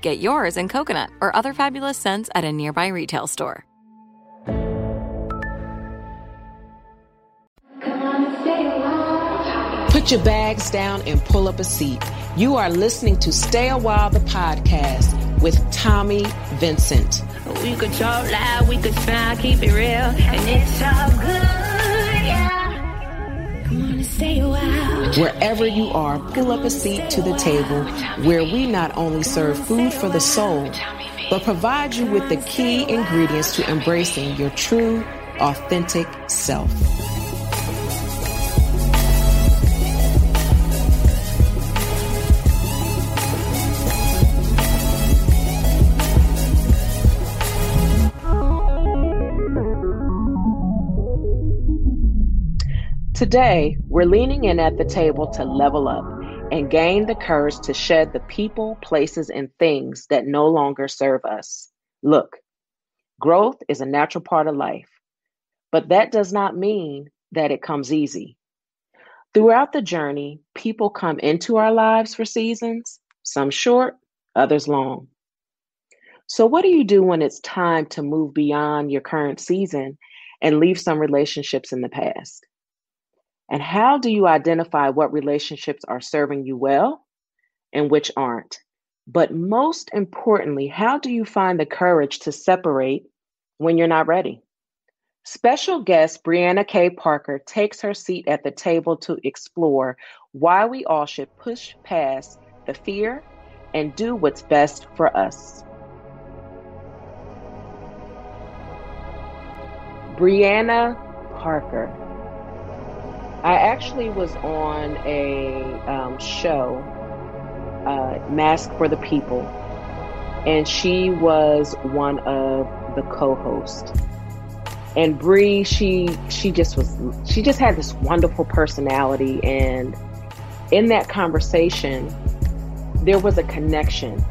Get yours in coconut or other fabulous scents at a nearby retail store. Put your bags down and pull up a seat. You are listening to Stay a While, the podcast with Tommi Vincent. We could talk loud, we could smile, keep it real, and it's all good, yeah. Wherever you are, pull up a seat to the table where we not only serve food for the soul, but provide you with the key ingredients to embracing your true, authentic self. Today, we're leaning in at the table to level up and gain the courage to shed the people, places, and things that no longer serve us. Look, growth is a natural part of life, but that does not mean that it comes easy. Throughout the journey, people come into our lives for seasons, some short, others long. So, what do you do when it's time to move beyond your current season and leave some relationships in the past? And how do you identify what relationships are serving you well and which aren't? But most importantly, how do you find the courage to separate when you're not ready? Special guest Brianna K. Parker takes her seat at the table to explore why we all should push past the fear and do what's best for us. Brianna Parker. I actually was on a um, show, uh, Mask for the People, and she was one of the co-hosts. And Bree, she she just was she just had this wonderful personality, and in that conversation, there was a connection.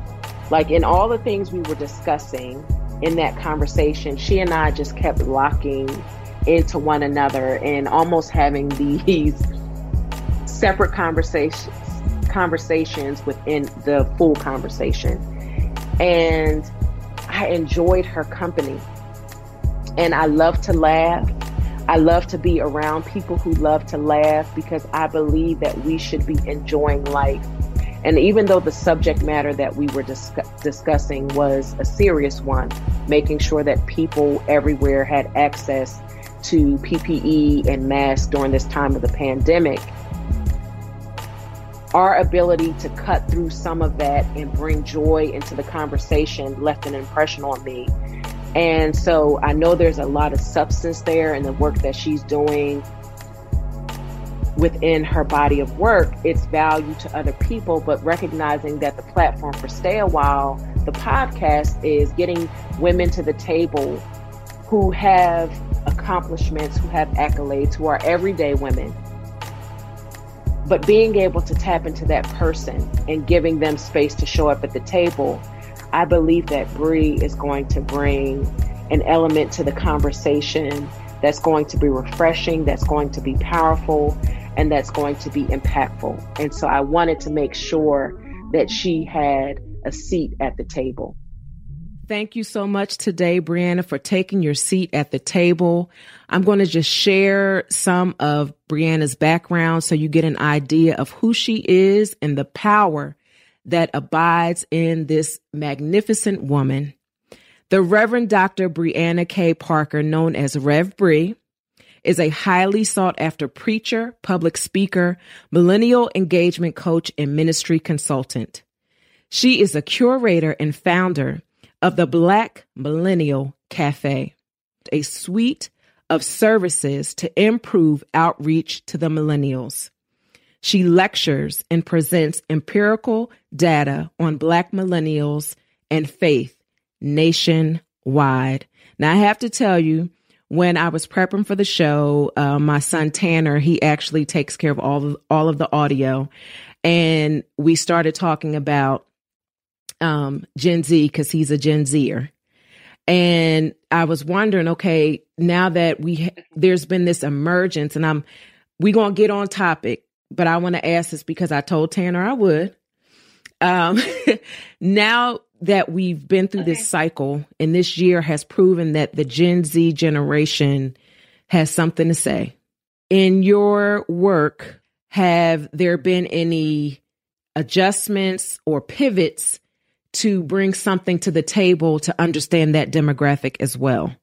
Like in all the things we were discussing in that conversation, she and I just kept locking into one another and almost having these separate conversations conversations within the full conversation. And i enjoyed her company. And i love to laugh. I love to be around people who love to laugh because i believe that we should be enjoying life. And even though the subject matter that we were discussing was a serious one making sure that people everywhere had access to PPE and masks during this time of the pandemic, our ability to cut through some of that and bring joy into the conversation left an impression on me. And so I know there's a lot of substance there in the work that she's doing within her body of work, its value to other people, but recognizing that the platform for Stay a While, the podcast, is getting women to the table who have accomplishments, who have accolades, who are everyday women. But being able to tap into that person and giving them space to show up at the table, I believe that Bree is going to bring an element to the conversation that's going to be refreshing, that's going to be powerful, and that's going to be impactful. And so I wanted to make sure that she had a seat at the table. Thank you so much today, Brianna, for taking your seat at the table. I'm going to just share some of Brianna's background so you get an idea of who she is and the power that abides in this magnificent woman. The Reverend Dr. Brianna K. Parker, known as Rev Bree, is a highly sought after preacher, public speaker, millennial engagement coach, and ministry consultant. She is a curator and founder of the Black Millennial Cafe, a suite of services to improve outreach to the millennials. She lectures and presents empirical data on Black millennials and faith nationwide. Now, I have to tell you, when I was prepping for the show, uh, my son Tanner, he actually takes care of all of, all of the audio, and we started talking about um, Gen Z because he's a Gen Zer. And I was wondering, okay, now that we there's been this emergence, and I'm we gonna get on topic, but I want to ask this because I told Tanner I would. Um, now that we've been through okay. this cycle and this year has proven that the Gen Z generation has something to say. In your work, have there been any adjustments or pivots to bring something to the table to understand that demographic as well?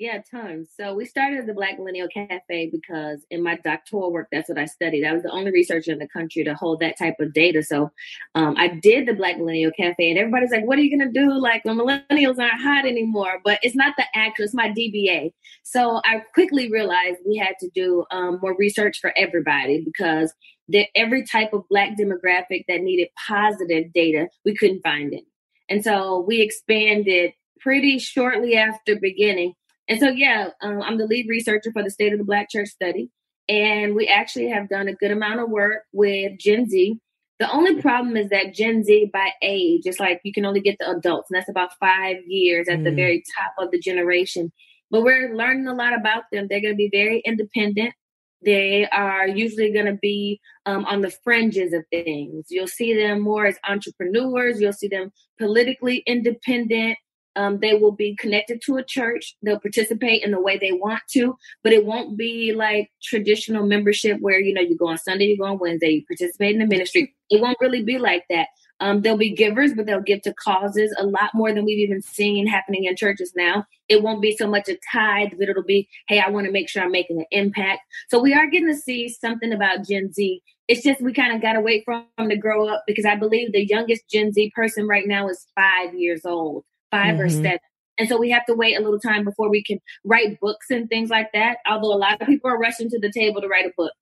Yeah, tons. So we started the Black Millennial Cafe because in my doctoral work, that's what I studied. I was the only researcher in the country to hold that type of data. So um, I did the Black Millennial Cafe, and everybody's like, "What are you gonna do? Like the millennials aren't hot anymore." But it's not the actual; it's my DBA. So I quickly realized we had to do um, more research for everybody because the, every type of Black demographic that needed positive data, we couldn't find it. And so we expanded pretty shortly after beginning and so, yeah, um, I'm the lead researcher for the State of the Black Church Study. And we actually have done a good amount of work with Gen Z. The only problem is that Gen Z by age, it's like you can only get the adults, and that's about five years at mm. the very top of the generation. But we're learning a lot about them. They're going to be very independent. They are usually going to be um, on the fringes of things. You'll see them more as entrepreneurs. You'll see them politically independent. Um, they will be connected to a church. They'll participate in the way they want to, but it won't be like traditional membership where you know you go on Sunday, you go on Wednesday, you participate in the ministry. It won't really be like that. Um, they'll be givers, but they'll give to causes a lot more than we've even seen happening in churches now. It won't be so much a tithe, but it'll be, hey, I want to make sure I'm making an impact. So we are getting to see something about Gen Z. It's just we kind of got to wait for them to grow up because I believe the youngest Gen Z person right now is five years old. 5 mm-hmm. or seven. And so we have to wait a little time before we can write books and things like that. Although a lot of people are rushing to the table to write a book.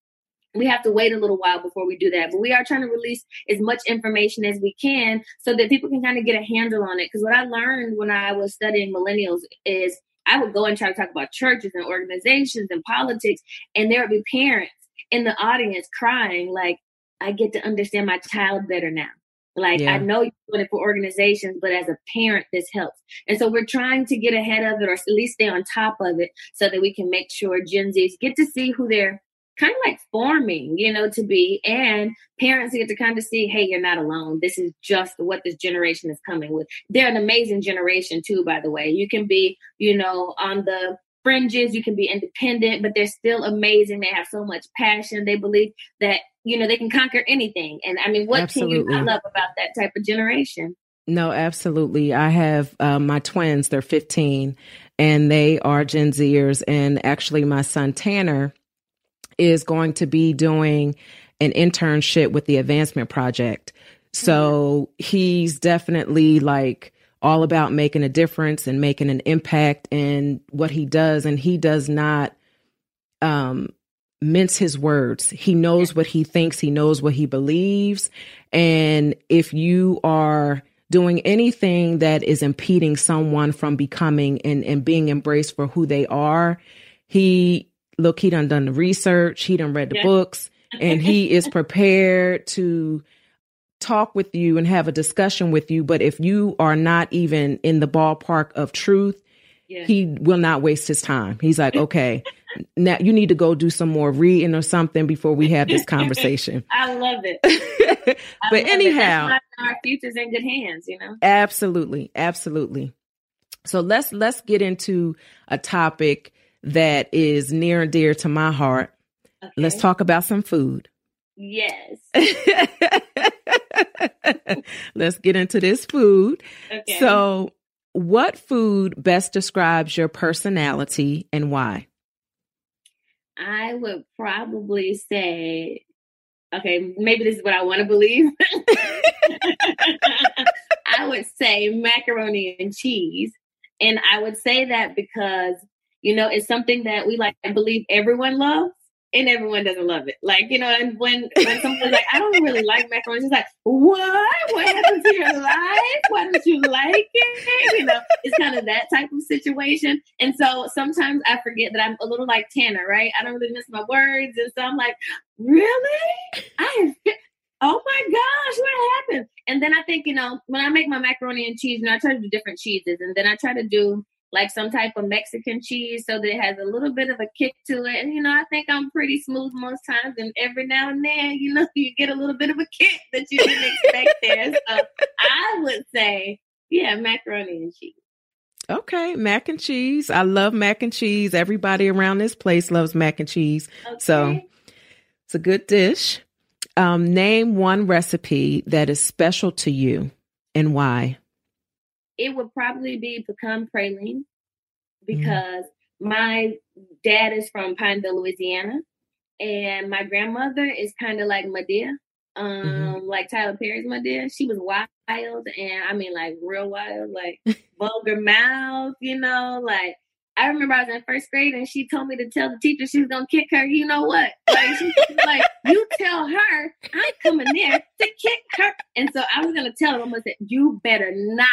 We have to wait a little while before we do that. But we are trying to release as much information as we can so that people can kind of get a handle on it. Because what I learned when I was studying millennials is I would go and try to talk about churches and organizations and politics, and there would be parents in the audience crying, like, I get to understand my child better now. Like yeah. I know you're doing it for organizations, but as a parent, this helps. And so we're trying to get ahead of it or at least stay on top of it so that we can make sure Gen Zs get to see who they're kind of like forming, you know, to be and parents get to kind of see, hey, you're not alone. This is just what this generation is coming with. They're an amazing generation too, by the way. You can be, you know, on the fringes, you can be independent, but they're still amazing. They have so much passion. They believe that, you know, they can conquer anything. And I mean, what absolutely. can you love about that type of generation? No, absolutely. I have uh, my twins, they're 15, and they are Gen Zers. And actually, my son Tanner is going to be doing an internship with the Advancement Project. So he's definitely like all about making a difference and making an impact in what he does. And he does not um, mince his words. He knows what he thinks, he knows what he believes. And if you are doing anything that is impeding someone from becoming and, and being embraced for who they are, he look, he done done the research, he done read the Yeah. books, and he is prepared to talk with you and have a discussion with you. But if you are not even in the ballpark of truth, Yeah. he will not waste his time. He's like, okay, now you need to go do some more reading or something before we have this conversation. I love it. I but love it. anyhow, That's our future's in good hands, you know. absolutely, absolutely. So let's let's get into a topic that is near and dear to my heart. Okay. Let's talk about some food. Yes. let's get into this food. Okay. So, what food best describes your personality and why? I would probably say, okay, maybe this is what I want to believe. I would say macaroni and cheese. And I would say that because, you know, it's something that we like believe everyone loves and everyone doesn't love it. Like, you know, and when when someone's like, I don't really like macaroni, it's like, what? What happened to your life? Why don't you like it? You know, it's kind of that type of situation. And so sometimes I forget that I'm a little like Tanner, right? I don't really miss my words. And so I'm like, really? I have oh my gosh, what happened? And then I think, you know, when I make my macaroni and cheese, you know, I try to do different cheeses. And then I try to do like some type of Mexican cheese so that it has a little bit of a kick to it. And, you know, I think I'm pretty smooth most times. And every now and then, you know, you get a little bit of a kick that you didn't expect there. So I would say, yeah, macaroni and cheese. Okay, mac and cheese. I love mac and cheese. Everybody around this place loves mac and cheese. So it's a good dish. Um, name one recipe that is special to you and why. It would probably be pecan praline because my dad is from Pineville, Louisiana, and my grandmother is kind of like Madea, um, like Tyler Perry's Madea. She was wild, and I mean, like real wild, like vulgar mouth, you know, like. I remember I was in first grade and she told me to tell the teacher she was gonna kick her. You know what? Like she was like, you tell her I'm coming there to kick her. And so I was gonna tell her, I'm gonna say, you better not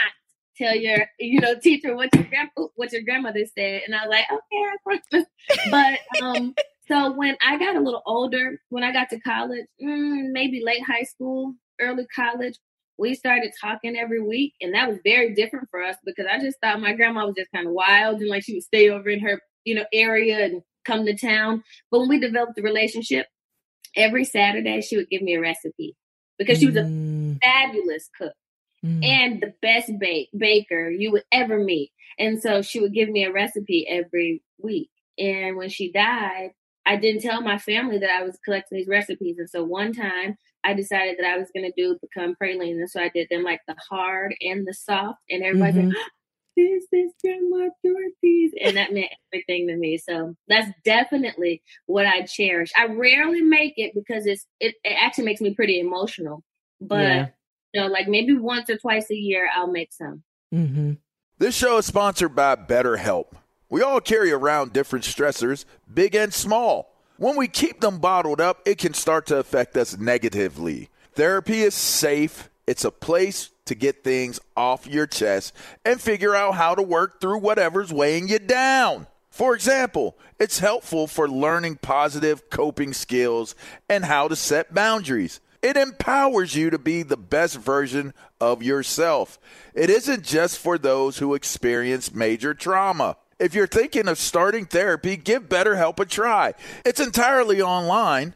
tell your you know teacher what your grand what your grandmother said. And i was like okay i promise. But um so when i got a little older when i got to college mm, maybe late high school early college we started talking every week. And that was very different for us because i just thought my grandma was just kind of wild and like she would stay over in her you know area and come to town. But when we developed the relationship every saturday she would give me a recipe because she was a Mm, fabulous cook mm. and the best bake baker you would ever meet. And so she would give me a recipe every week. And when she died, I didn't tell my family that I was collecting these recipes. And so one time I decided that I was going to do pecan praline. And so I did them like the hard and the soft. And everybody's Mhm. like, this is Grandma Dorothy's. And that meant everything to me. So that's definitely what I cherish. I rarely make it because it's it, it actually makes me pretty emotional. But Yeah. You know, like maybe once or twice a year I'll make some. Mm-hmm. This show is sponsored by BetterHelp. We all carry around different stressors, big and small. When we keep them bottled up, it can start to affect us negatively. Therapy is safe, it's a place to get things off your chest and figure out how to work through whatever's weighing you down. For example, it's helpful for learning positive coping skills and how to set boundaries. It empowers you to be the best version of yourself. It isn't just for those who experience major trauma. If you're thinking of starting therapy, give BetterHelp a try. It's entirely online,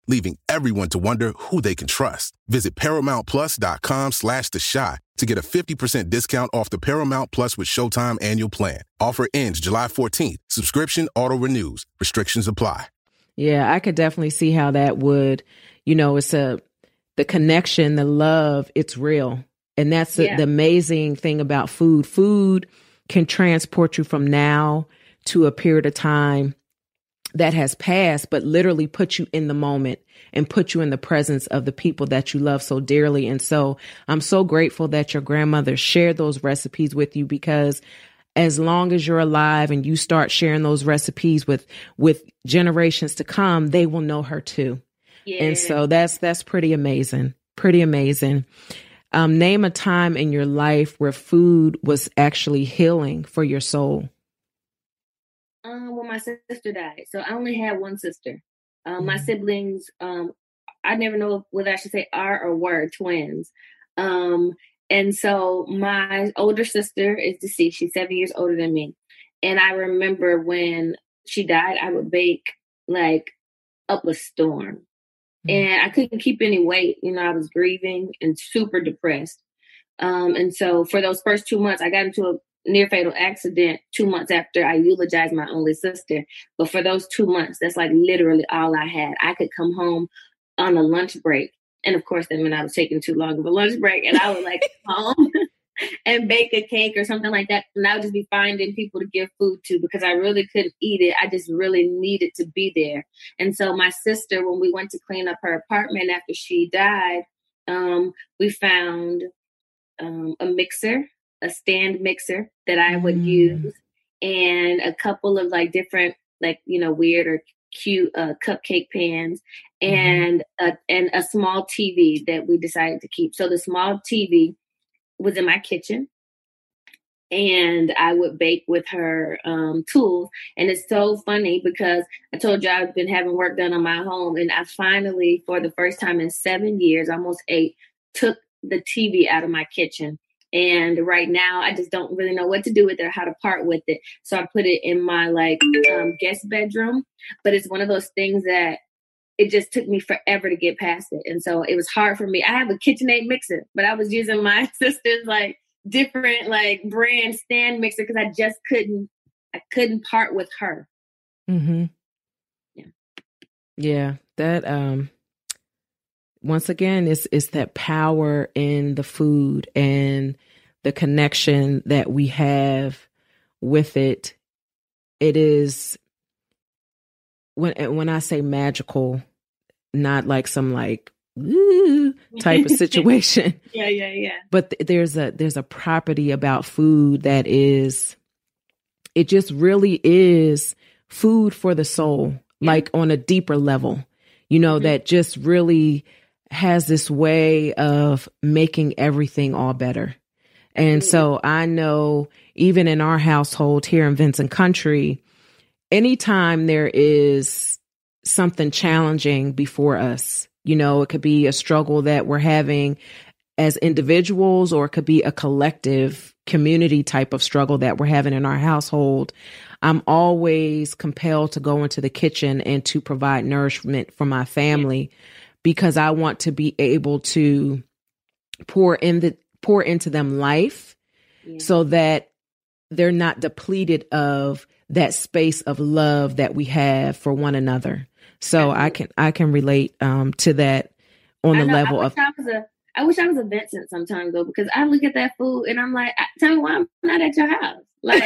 leaving everyone to wonder who they can trust. Visit ParamountPlus.com slash The Chi to get a 50% discount off the Paramount Plus with Showtime annual plan. Offer ends July 14th. Subscription auto-renews. Restrictions apply. Yeah, I could definitely see how that would, you know, it's a, the connection, the love, it's real. And that's the, Yeah. the amazing thing about food. Food can transport you from now to a period of time that has passed, but literally put you in the moment and put you in the presence of the people that you love so dearly. And so I'm so grateful that your grandmother shared those recipes with you because as long as you're alive and you start sharing those recipes with with generations to come, they will know her too. Yeah. And so that's that's pretty amazing. Pretty amazing. Um, name a time in your life where food was actually healing for your soul. When my sister died, so I only had one sister. Um, my Mhm. siblings, um, I never know whether I should say are or were twins. Um, and so my older sister is deceased. She's seven years older than me. And I remember when she died, I would bake like up a storm. Mhm. And I couldn't keep any weight. You know, I was grieving and super depressed. Um, and so for those first two months, I got into a near fatal accident two months after I eulogized my only sister. But for those two months, that's like literally all I had. I could come home on a lunch break. And of course, that meant I was taking too long of a lunch break. And I would like home and bake a cake or something like that. And I would just be finding people to give food to because I really couldn't eat it. I just really needed to be there. And so my sister, when we went to clean up her apartment after she died, um, we found um, a mixer, a stand mixer that I would Mm. use, and a couple of like different, like you know, weird or cute uh, cupcake pans, and a, and a small TV that we decided to keep. So the small TV was in my kitchen. And I would bake with her um, tools. And it's so funny because I told you I've been having work done on my home. And I finally, for the first time in seven years, almost eight, took the TV out of my kitchen. And right now, I just don't really know what to do with it or how to part with it. So I put it in my like um, guest bedroom. But it's one of those things that it just took me forever to get past it. And so it was hard for me. I have a KitchenAid mixer, but I was using my sister's like different like brand stand mixer because I just couldn't I couldn't part with her. Mm-hmm. Yeah. Yeah. That um once again it's it's that power in the food and the connection that we have with it. It is when when I say magical, not like some like type of situation Yeah, yeah, yeah. but th- there's a there's a property about food that is it just really is food for the soul like on a deeper level you know Mhm. that just really has this way of making everything all better. And mm. so i know even in our household here in vincent country anytime there is something challenging before us you know it could be a struggle that we're having as individuals or it could be a collective community type of struggle that we're having in our household, I'm always compelled to go into the kitchen and to provide nourishment for my family because I want to be able to pour in the pour into them life yeah. so that they're not depleted of that space of love that we have for one another. So I can I can relate um, to that on the know, level of. I was a, I wish I was a Vincent sometimes though, because I look at that food and I'm like, tell me why I'm not at your house. Like,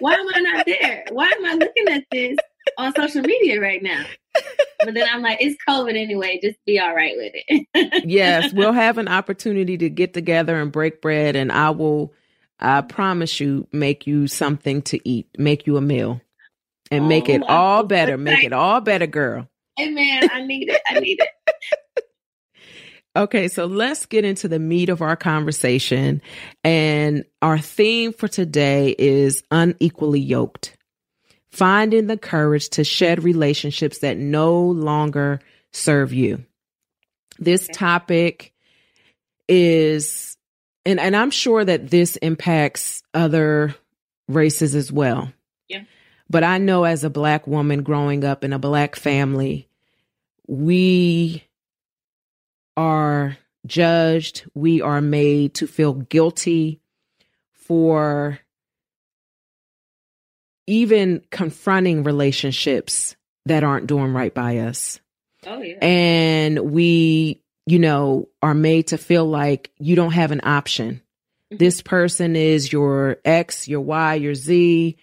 why am I not there? Why am I looking at this on social media right now? But then I'm like, it's COVID anyway. Just be all right with it. yes, we'll have an opportunity to get together and break bread, and I will. I promise you, make you something to eat, make you a meal, and oh, make it oh all better. Make it all better, girl. Hey man, I need it. I need it. Okay, so let's get into the meat of our conversation. And our theme for today is unequally yoked. Finding the courage to shed relationships that no longer serve you. This topic is, and, and I'm sure that this impacts other races as well. Yeah. But I know as a Black woman growing up in a Black family, we are judged, we are made to feel guilty for even confronting relationships that aren't doing right by us. Oh, yeah. And we, you know, are made to feel like you don't have an option. Mm-hmm. This person is your X, your Y, your Z,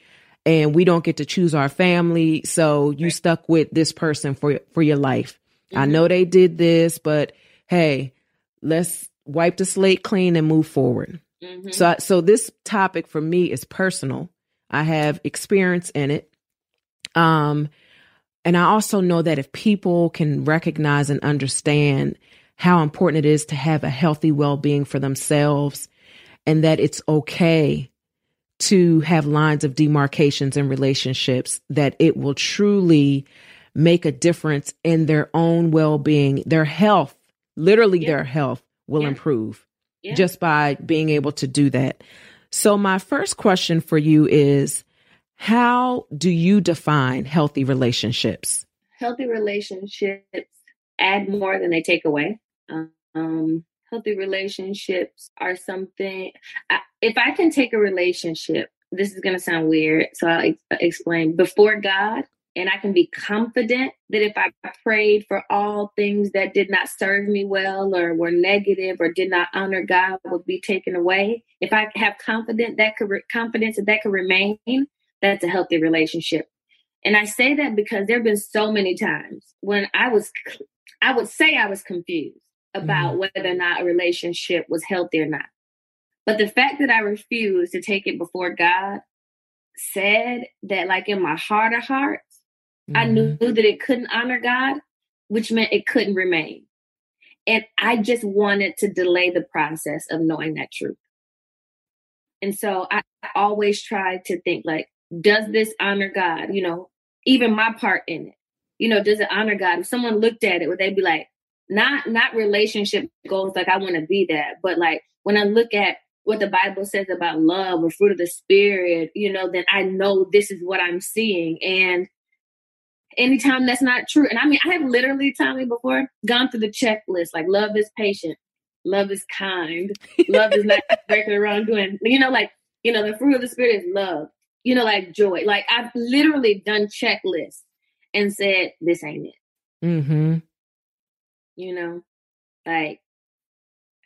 and we don't get to choose our family. So you right. stuck with this person for for your life. Mm-hmm. I know they did this, but hey, let's wipe the slate clean and move forward. Mm-hmm. So, so this topic for me is personal. I have experience in it. Um, and I also know that if people can recognize and understand how important it is to have a healthy well being for themselves and that it's okay to have lines of demarcations in relationships, that it will truly make a difference in their own well being, their health, literally yeah. their health will yeah. improve yeah. just by being able to do that. So, my first question for you is How do you define healthy relationships? Healthy relationships add more than they take away. Um, healthy relationships are something, I, if I can take a relationship, this is going to sound weird, so I'll ex- explain. Before God, and I can be confident that if I prayed for all things that did not serve me well or were negative or did not honor God would be taken away. If I have confidence that could re- confidence that that could remain, that's a healthy relationship. And I say that because there have been so many times when I was, I would say I was confused about mm-hmm. whether or not a relationship was healthy or not. But the fact that I refused to take it before God said that, like in my heart of hearts, Mm-hmm. I knew that it couldn't honor God, which meant it couldn't remain. And I just wanted to delay the process of knowing that truth. And so I always tried to think like, does this honor God? You know, even my part in it. You know, does it honor God? If someone looked at it, would they be like, not not relationship goals like I want to be that, but like when I look at what the Bible says about love or fruit of the spirit, you know, then I know this is what I'm seeing. And anytime that's not true. And I mean, I have literally, Tommi, before gone through the checklist like love is patient, love is kind, love is not breaking wrongdoing. You know, like, you know, the fruit of the spirit is love, you know, like joy. Like I've literally done checklists and said, this ain't it. Mm-hmm. You know, like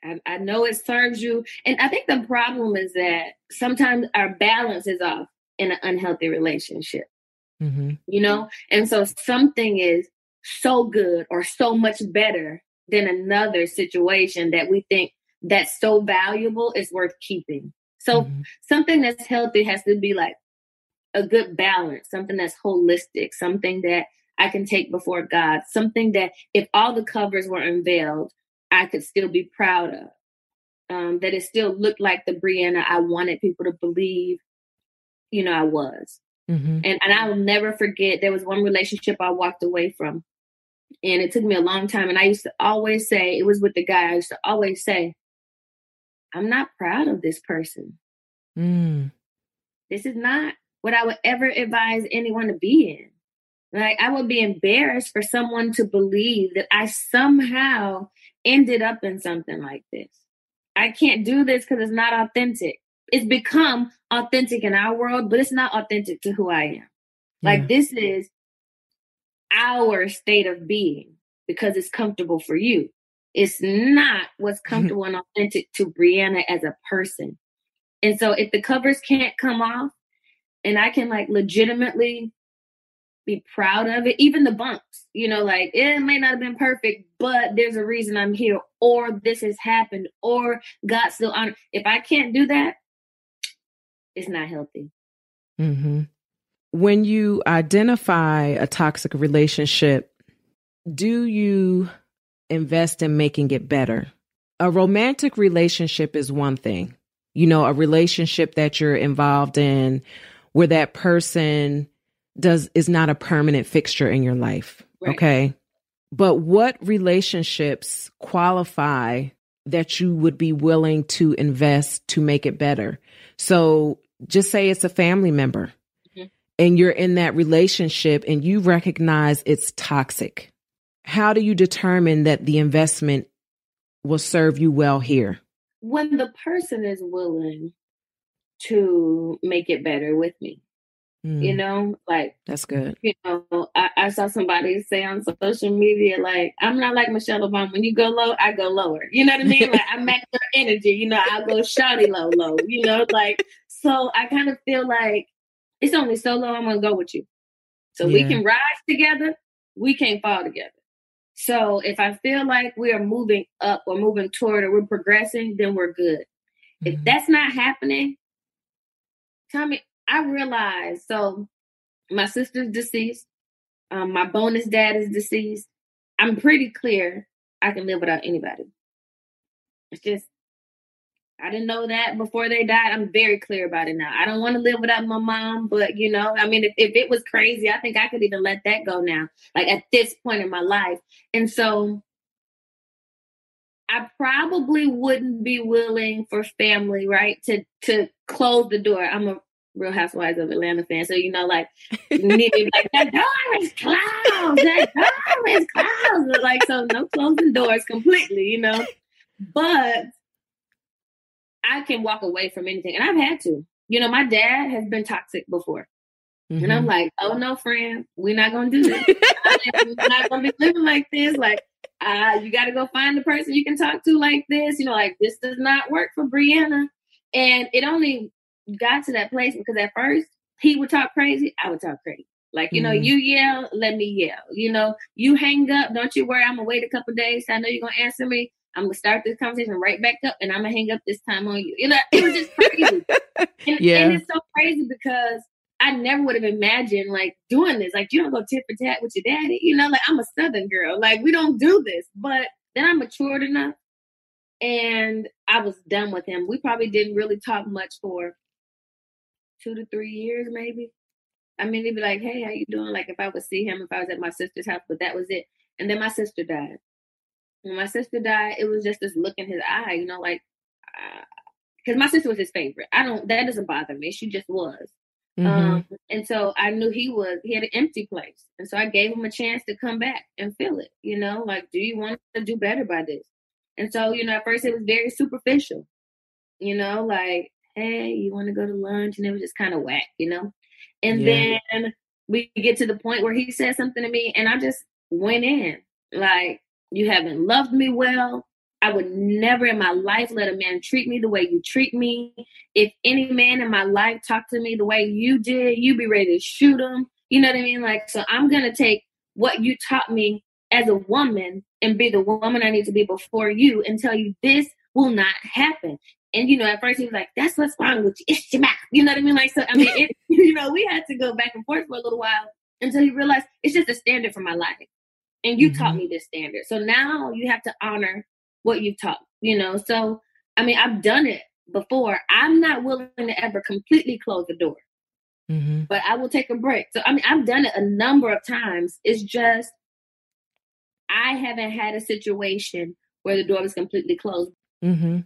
I, I know it serves you. And I think the problem is that sometimes our balance is off in an unhealthy relationship. Mm-hmm. You know? And so something is so good or so much better than another situation that we think that's so valuable is worth keeping. So mm-hmm. something that's healthy has to be like a good balance, something that's holistic, something that I can take before God, something that if all the covers were unveiled, I could still be proud of. Um, that it still looked like the Brianna I wanted people to believe, you know, I was. Mm-hmm. And and I will never forget there was one relationship I walked away from. And it took me a long time. And I used to always say, it was with the guy, I used to always say, I'm not proud of this person. Mm. This is not what I would ever advise anyone to be in. Like, I would be embarrassed for someone to believe that I somehow ended up in something like this. I can't do this because it's not authentic. It's become authentic in our world, but it's not authentic to who I am. Like, Yeah. this is our state of being because it's comfortable for you. It's not what's mm-hmm. comfortable and authentic to Brianna as a person. And so if the covers can't come off and I can like legitimately be proud of it, even the bumps, you know, like it may not have been perfect, but there's a reason I'm here, or this has happened, or God still honor. If I can't do that, it's not healthy. hmm When you identify a toxic relationship, do you invest in making it better? A romantic relationship is one thing. You know, a relationship that you're involved in where that person does is not a permanent fixture in your life. Right. Okay. But what relationships qualify that you would be willing to invest to make it better? So just say it's a family member Mhm. and you're in that relationship and you recognize it's toxic. How do you determine that the investment will serve you well here? When the person is willing to make it better with me, Mm, you know, like that's good. you know, I, I saw somebody say on social media, like, I'm not like Michelle Obama. When you go low, I go lower. You know what I mean? Like, I match your energy. You know, I'll go shawty low, low. You know, like, so I kind of feel like it's only so low I'm going to go with you. So we can rise together, we can't fall together. So if I feel like we are moving up or moving toward or we're progressing, then we're good. If Mhm. that's not happening, tell me. I realize. So my sister's deceased. Um, my bonus dad is deceased. I'm pretty clear I can live without anybody. It's just I didn't know that before they died. I'm very clear about it now. I don't want to live without my mom, but you know, I mean, if, if it was crazy, I think I could even let that go now, like at this point in my life. And so I probably wouldn't be willing for family, right, to to close the door. I'm a Real Housewives of Atlanta fan, so you know, like, like that door is closed, that door is closed, like so, no closing doors completely, you know. But I can walk away from anything, and I've had to. You know, my dad has been toxic before, and I'm Mhm. like, oh no, friend, we're not gonna do this. I'm not gonna be living like this. Like, uh, you got to go find the person you can talk to like this. You know, like this does not work for Brianna. And it only got to that place because at first he would talk crazy, I would talk crazy. Like, you know, Mhm. you yell, let me yell. You know, you hang up, don't you worry, I'm gonna wait a couple days. I know you're gonna answer me. I'm gonna start this conversation right back up and I'm gonna hang up this time on you. You know, it was just crazy. And, Yeah. and it's so crazy because I never would have imagined like doing this. Like you don't go tit for tat with your daddy. You know, like I'm a southern girl. Like we don't do this. But then I matured enough and I was done with him. We probably didn't really talk much for two to three years, maybe. I mean, he'd be like, "Hey, how you doing?" Like if I would see him if I was at my sister's house, but that was it. And then my sister died. When my sister died, it was just this look in his eye, you know, like because my sister was his favorite. I don't. That doesn't bother me. She just was. Mhm. Um, and so I knew he was, he had an empty place. And so I gave him a chance to come back and fill it, you know, like, do you want to do better by this? And so, you know, at first it was very superficial, you know, like, hey, you want to go to lunch? And it was just kind of whack, you know? And Yeah. then we get to the point where he said something to me and I just went in like, you haven't loved me well. I would never in my life let a man treat me the way you treat me. If any man in my life talked to me the way you did, you'd be ready to shoot him. You know what I mean? Like, so I'm going to take what you taught me as a woman and be the woman I need to be before you and tell you this will not happen. And, you know, at first he was like, that's what's wrong with you. It's your mouth. You know what I mean? Like, so, I mean, it, you know, we had to go back and forth for a little while until he realized it's just a standard for my life. And you taught Mhm. me this standard. So now you have to honor what you've taught, you know? So, I mean, I've done it before. I'm not willing to ever completely close the door, Mhm. but I will take a break. So, I mean, I've done it a number of times. It's just, I haven't had a situation where the door was completely closed. Mhm.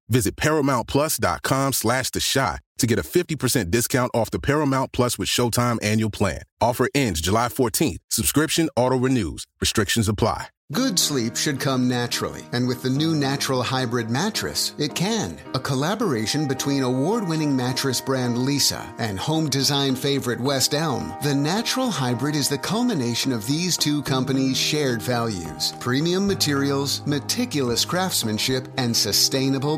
Visit ParamountPlus.com slash The Chi to get a 50% discount off the Paramount Plus with Showtime annual plan. Offer ends July 14th. Subscription auto-renews. Restrictions apply. Good sleep should come naturally, and with the new Natural Hybrid mattress, it can. A collaboration between award winning mattress brand Leesa and home design favorite West Elm, the Natural Hybrid is the culmination of these two companies' shared values premium materials, meticulous craftsmanship, and sustainable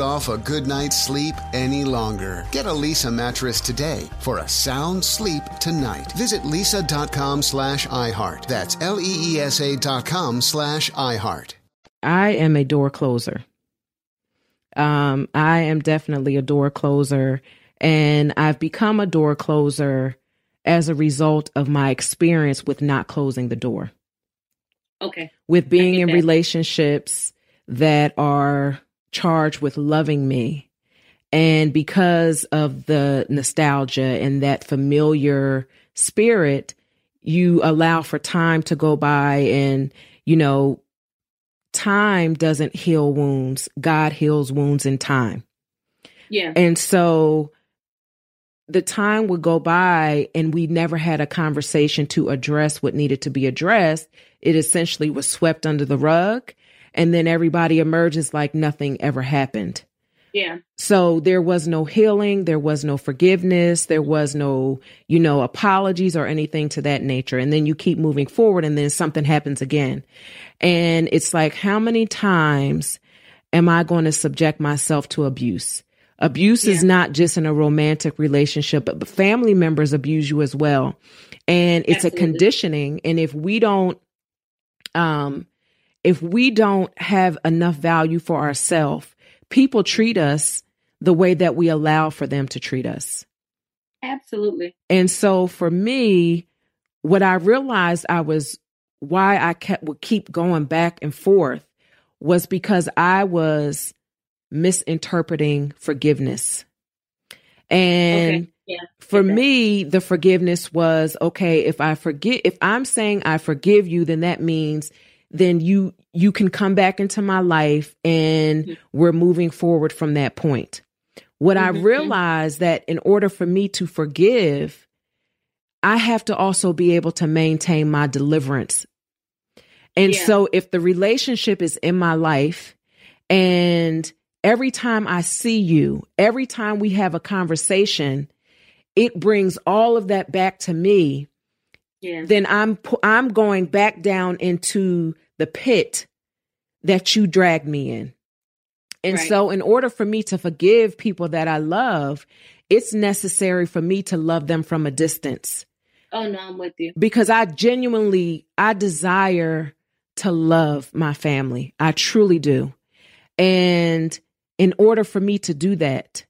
off a good night's sleep any longer. Get a Leesa mattress today for a sound sleep tonight. Visit leesa.com slash iHeart. That's L-E-E-S-A dot com slash iHeart. I am a door closer. Um, I am definitely a door closer, and I've become a door closer as a result of my experience with not closing the door. Okay. With being in that. relationships that are charged with loving me. And because of the nostalgia and that familiar spirit, you allow for time to go by and, you know, time doesn't heal wounds. God heals wounds in time. Yeah. And so the time would go by and we never had a conversation to address what needed to be addressed. It essentially was swept under the rug. And then everybody emerges like nothing ever happened. Yeah. So there was no healing, there was no forgiveness, there was no, you know, apologies or anything to that nature. And then you keep moving forward and then something happens again. And it's like, how many times am I going to subject myself to abuse? Abuse is not just in a romantic relationship, but family members abuse you as well. And it's Absolutely. a conditioning. And if we don't, um, if we don't have enough value for ourselves, people treat us the way that we allow for them to treat us. Absolutely. And so for me, what I realized I was why I kept would keep going back and forth was because I was misinterpreting forgiveness. And Okay. Yeah. for me, the forgiveness was okay, if I forget if I'm saying I forgive you, then that means then you you can come back into my life and Mhm. we're moving forward from that point. What I Mhm. realized that in order for me to forgive, I have to also be able to maintain my deliverance. And Yeah. so if the relationship is in my life and every time I see you, every time we have a conversation, it brings all of that back to me, Yeah. then I'm I'm going back down into the pit that you dragged me in. And Right. so in order for me to forgive people that I love, it's necessary for me to love them from a distance Oh no, I'm with you. because I genuinely I desire to love my family. I truly do. And in order for me to do that,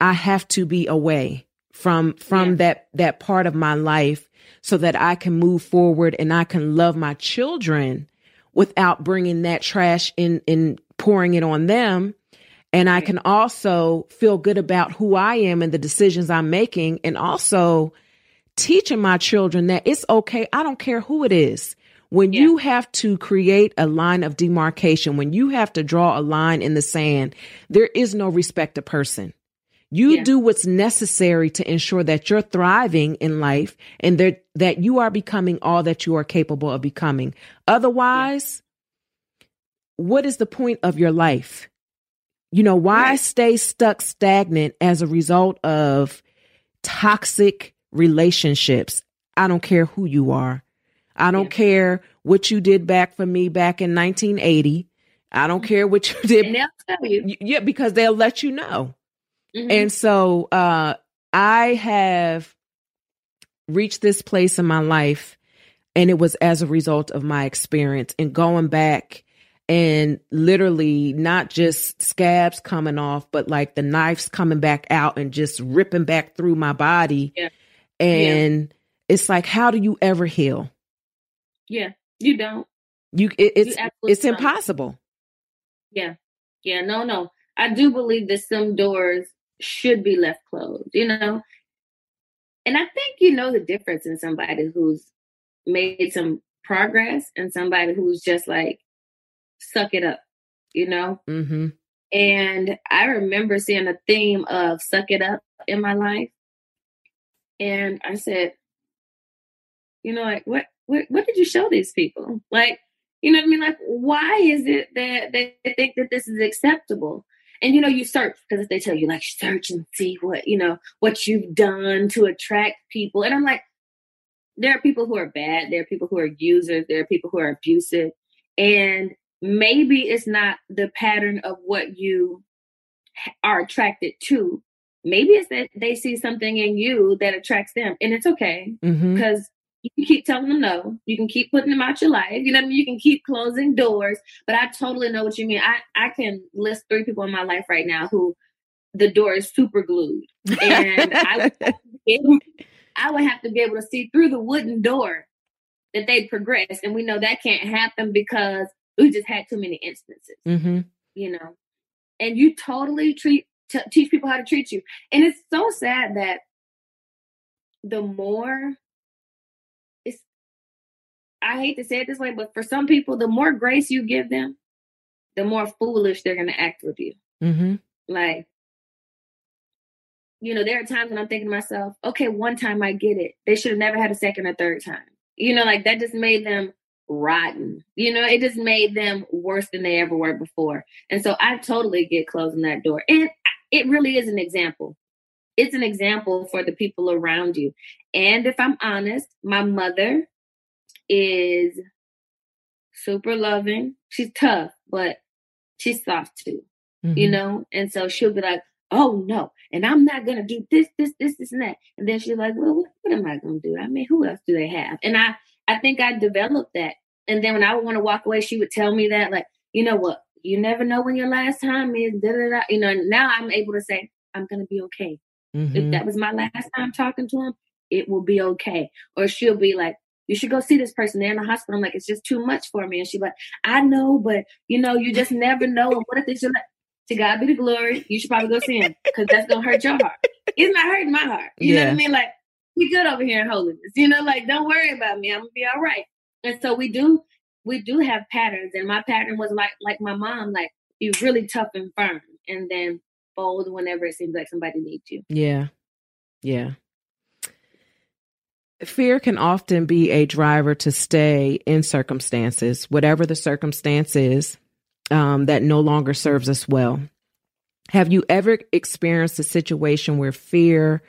I have to be away from from yeah. that that part of my life so that I can move forward and I can love my children without bringing that trash in in pouring it on them and I can also feel good about who I am and the decisions I'm making and also teaching my children that it's okay. I don't care who it is. When yeah. you have to create a line of demarcation, when you have to draw a line in the sand, there is no respect to person. You yeah. do what's necessary to ensure that you're thriving in life and that, that you are becoming all that you are capable of becoming. Otherwise, yeah. what is the point of your life? You know, why right. stay stuck stagnant as a result of toxic relationships? I don't care who you are. I don't yeah. care what you did back for me back in 1980. I don't mm-hmm. care what you did. And they'll tell you. Yeah, because they'll let you know. Mm-hmm. And so uh, I have reached this place in my life, and it was as a result of my experience and going back and literally not just scabs coming off, but like the knives coming back out and just ripping back through my body. Yeah. And yeah. it's like, how do you ever heal? Yeah, you don't. You it, it's you it's don't. impossible. Yeah, yeah, no, no. I do believe that some doors should be left closed. You know, and I think you know the difference in somebody who's made some progress and somebody who's just like suck it up, you know? Mm-hmm. And I remember seeing a theme of suck it up in my life. And I said, you know, like what what what did you show these people? Like, you know what I mean? Like, why is it that they think that this is acceptable? And you know, you search because they tell you like search and see what, you know, what you've done to attract people. And I'm like, there are people who are bad, there are people who are users, there are people who are abusive. And maybe it's not the pattern of what you are attracted to. Maybe it's that they see something in you that attracts them, and it's okay because mm-hmm. You can keep telling them no. You can keep putting them out your life. You know what I mean? You can keep closing doors. But I totally know what you mean. I I can list three people in my life right now who the door is super glued, and I would, I would have to be able to see through the wooden door that they progress, and we know that can't happen because we just had too many instances, mm-hmm. you know. And you totally treat t- teach people how to treat you, and it's so sad that the more I hate to say it this way, but for some people, the more grace you give them, the more foolish they're going to act with you. Mm-hmm. Like, you know, there are times when I'm thinking to myself, okay, one time I get it. They should have never had a second or third time. You know, like that just made them rotten. You know, it just made them worse than they ever were before. And so I totally get closing that door. And it really is an example. It's an example for the people around you. And if I'm honest, my mother is super loving. She's tough, but she's soft too. Mm-hmm. You know? And so she'll be like, oh no, and I'm not gonna do this, this, this, this, and that. And then she's like, well, what, what am I gonna do? I mean, who else do they have? And I I think I developed that. And then when I would want to walk away, she would tell me that, like, you know what? You never know when your last time is. Da, da, da. You know, now I'm able to say, I'm going to be okay. Mm-hmm. If that was my last time talking to him, it will be okay. Or she'll be like, you should go see this person. They're in the hospital. I'm like, it's just too much for me. And she's like, I know, but you know, you just never know. And what if it's like, to God be the glory. You should probably go see him because that's gonna hurt your heart. It's not hurting my heart. You yeah. know what I mean? Like we good over here in holiness. You know, like don't worry about me. I'm gonna be all right. And so we do we do have patterns. And my pattern was like like my mom, like be really tough and firm and then fold whenever it seems like somebody needs you. Yeah. Yeah. Fear can often be a driver to stay in circumstances, whatever the circumstance is, um, that no longer serves us well. Have you ever experienced a situation where fear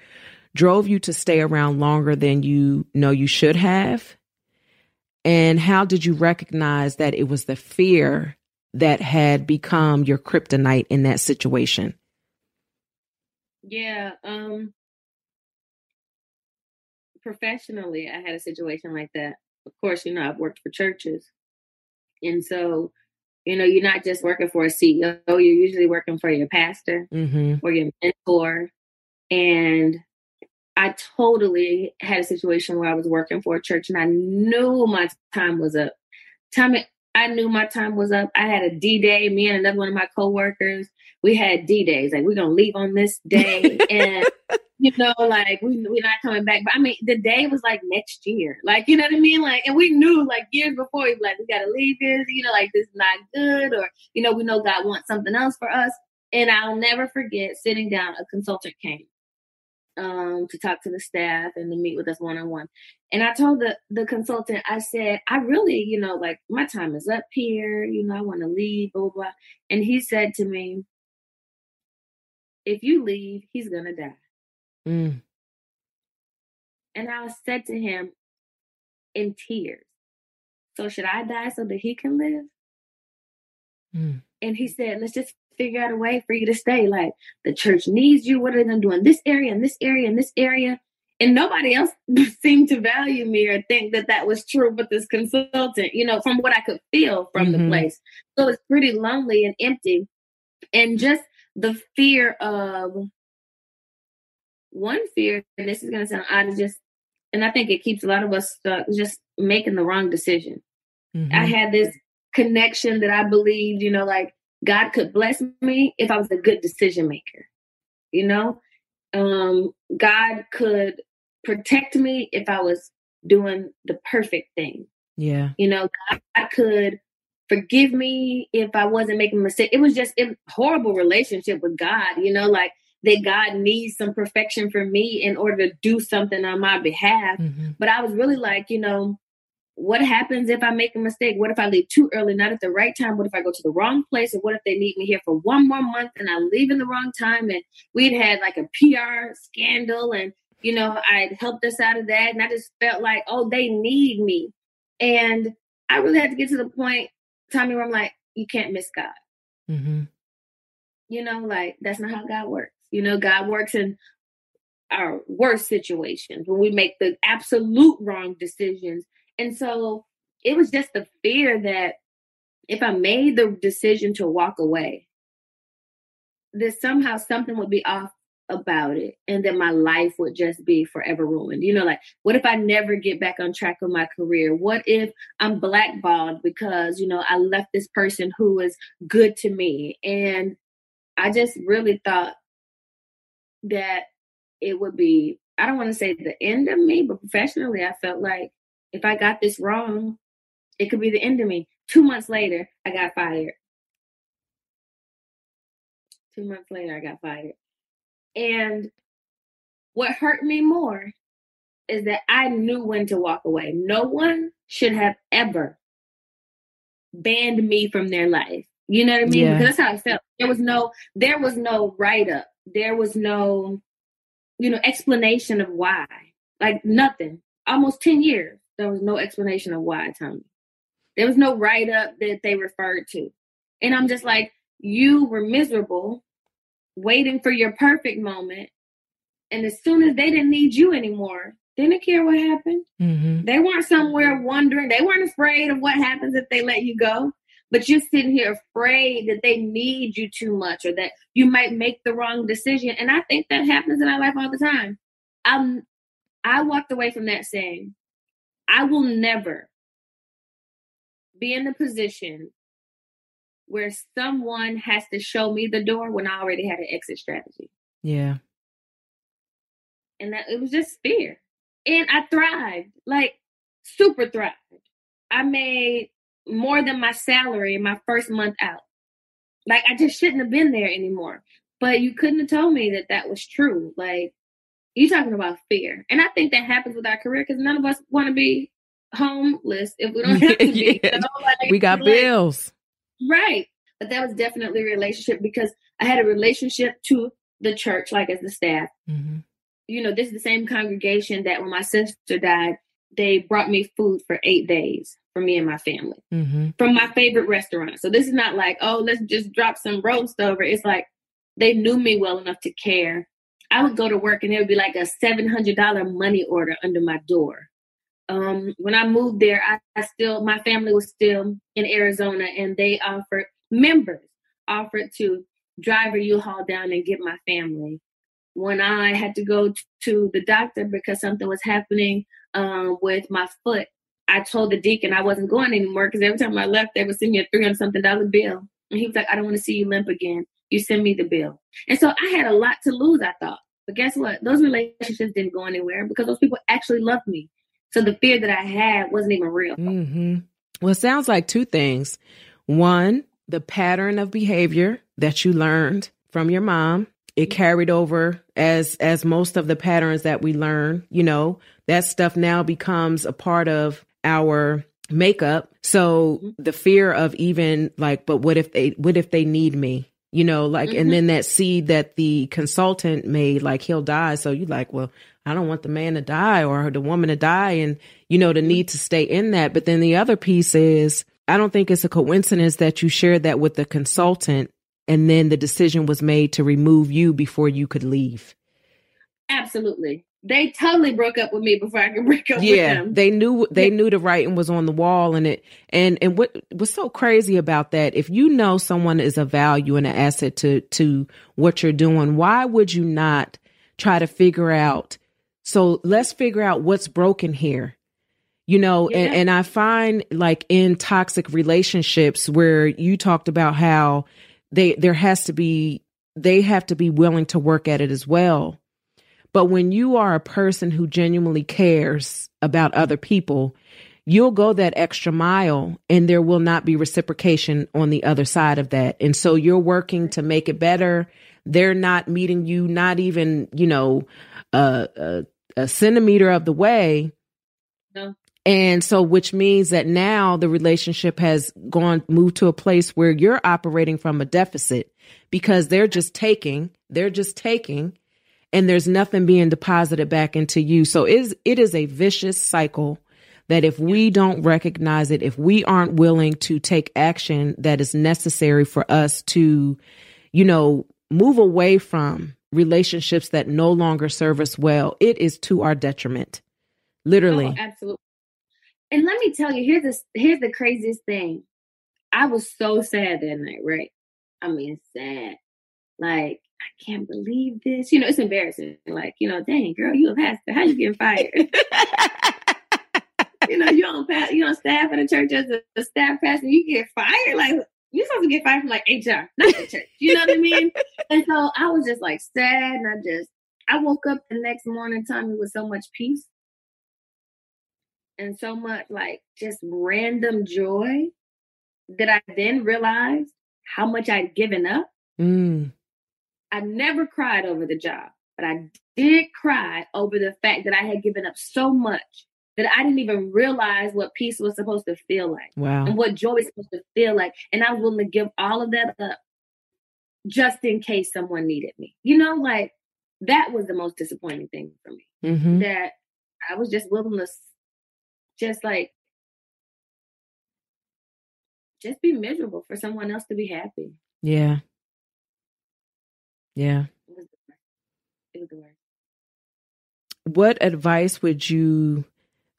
drove you to stay around longer than you know you should have? And how did you recognize that it was the fear that had become your kryptonite in that situation? Yeah, um professionally I had a situation like that. Of course, you know, I've worked for churches. And so, you know, you're not just working for a CEO, you're usually working for your pastor Mm-hmm. or your mentor. And I totally had a situation where I was working for a church and I knew my time was up. Time I knew my time was up. I had a D day. Me and another one of my coworkers, we had D days. Like we're gonna leave on this day, and you know, like we we're not coming back. But I mean, the day was like next year. Like you know what I mean? Like, and we knew like years before, we like we gotta leave this. You know, like this is not good, or you know, we know God wants something else for us. And I'll never forget sitting down. A consultant came um, to talk to the staff and to meet with us one on one. And I told the the consultant, I said, I really, you know, like my time is up here. You know, I want to leave, blah, blah blah. And he said to me, "If you leave, he's gonna die." Mm. And I said to him in tears, "So should I die so that he can live?" Mm. And he said, let's just figure out a way for you to stay. Like the church needs you. What are they going to do in this area, in this area, in this area? And nobody else seemed to value me or think that that was true but this consultant, you know, from what I could feel from the Mhm. place. So it's pretty lonely and empty. And just the fear of one fear, and this is going to sound odd, is just, and I think it keeps a lot of us stuck, just making the wrong decision. Mhm. I had this connection that I believed, you know, like God could bless me if I was a good decision maker. You know, um, God could protect me if I was doing the perfect thing. Yeah. You know, God I could forgive me if I wasn't making a mistake. It was just a horrible relationship with God, you know, like that God needs some perfection for me in order to do something on my behalf. Mhm. But I was really like, you know, what happens if I make a mistake? What if I leave too early, not at the right time? What if I go to the wrong place? Or what if they need me here for one more month and I leave in the wrong time? And we'd had like a PR scandal and, you know, I'd helped us out of that. And I just felt like, oh, they need me. And I really had to get to the point, Tommi, where I'm like, you can't miss God. Mm-hmm. You know, like that's not how God works. You know, God works in our worst situations when we make the absolute wrong decisions. And so it was just the fear that if I made the decision to walk away, that somehow something would be off about it and that my life would just be forever ruined. You know, like what if I never get back on track with my career? What if I'm blackballed because, you know, I left this person who is good to me? And I just really thought that it would be, I don't want to say the end of me, but professionally, I felt like if I got this wrong, it could be the end of me. Two months later, I got fired. Two months later, I got fired. And what hurt me more is that I knew when to walk away. No one should have ever banned me from their life. You know what I mean? Yeah. Because that's how I felt. There was no there was no write up. There was no, you know, explanation of why. Like nothing. Almost 10 years. There was no explanation of why, Tommi. There was no write up that they referred to. And I'm just like, you were miserable, waiting for your perfect moment. And as soon as they didn't need you anymore, they didn't care what happened. Mm-hmm. They weren't somewhere wondering. They weren't afraid of what happens if they let you go. But you're sitting here afraid that they need you too much or that you might make the wrong decision. And I think that happens in our life all the time. I'm, I walked away from that saying, I will never be in the position where someone has to show me the door when I already had an exit strategy. Yeah. And that it was just fear. And I thrived, like super thrived. I made more than my salary in my first month out. Like I just shouldn't have been there anymore. But you couldn't have told me that that was true. Like you talking about fear, and I think that happens with our career because none of us want to be homeless if we don't have to be. Yeah. know? Like, We got like- bills. Right. But that was definitely a relationship because I had a relationship to the church, like as the staff. Mm-hmm. You know, this is the same congregation that when my sister died, they brought me food for eight days for me and my family Mm-hmm. from my favorite restaurant. So this is not like, oh, let's just drop some roast over. It's like they knew me well enough to care. I would go to work and there would be like a seven hundred dollar money order under my door Um, when I moved there, I, I still my family was still in Arizona, and they offered members offered to drive a U-Haul down and get my family. When I had to go to the doctor because something was happening um, with my foot, I told the deacon I wasn't going anymore because every time I left, they would send me a three hundred something dollar bill, and he was like, "I don't want to see you limp again. You send me the bill." And so I had a lot to lose. I thought, but guess what? Those relationships didn't go anywhere because those people actually loved me. So the fear that I had wasn't even real. Mm-hmm. Well, it sounds like two things. One, the pattern of behavior that you learned from your mom it carried over as as most of the patterns that we learn you know that stuff now becomes a part of our makeup so mm-hmm. the fear of even like but what if they what if they need me you know like mm-hmm. and then that seed that the consultant made like he'll die. So you're like well i don't want the man to die or the woman to die and you know the need to stay in that. But then the other piece is i don't think it's a coincidence that you shared that with the consultant and then the decision was made to remove you before you could leave. Absolutely they totally broke up with me before I could break up with them. yeah, they knew they knew the writing was on the wall and it and and what was so crazy about that, if you know someone is a value and an asset to to what you're doing, why would you not try to figure out so let's figure out what's broken here. You know, yeah. and, and I find like in toxic relationships where you talked about how they there has to be they have to be willing to work at it as well but when you are a person who genuinely cares about other people, you'll go that extra mile and there will not be reciprocation on the other side of that. And so you're working to make it better. They're not meeting you, not even, you know, a, a, a centimeter of the way. No. And so, which means that now the relationship has gone, moved to a place where you're operating from a deficit because they're just taking, they're just taking and there's nothing being deposited back into you. So is, it is a vicious cycle that if we don't recognize it, if we aren't willing to take action that is necessary for us to, you know, move away from relationships that no longer serve us well, it is to our detriment. Literally. Oh, absolutely. And let me tell you, here's this here's the craziest thing. I was so sad that night, right? I mean sad. Like I can't believe this. You know, it's embarrassing. Like, you know, dang girl, you a pastor. How you getting fired? you know, you on you on staff in a church as a, a, staff pastor, you get fired. Like you're supposed to get fired from like HR, not the church. You know what I mean? and so I was just like sad, and I just I woke up the next morning, Tommi, with so much peace and so much like just random joy that I then realized how much I'd given up. Mm. I never cried over the job, but I did cry over the fact that I had given up so much that I didn't even realize what peace was supposed to feel like. Wow. And what joy was supposed to feel like. And I was willing to give all of that up just in case someone needed me. You know, like that was the most disappointing thing for me. Mm-hmm. That I was just willing to just like just be miserable for someone else to be happy. Yeah. Yeah. It was, it was the worst. What advice would you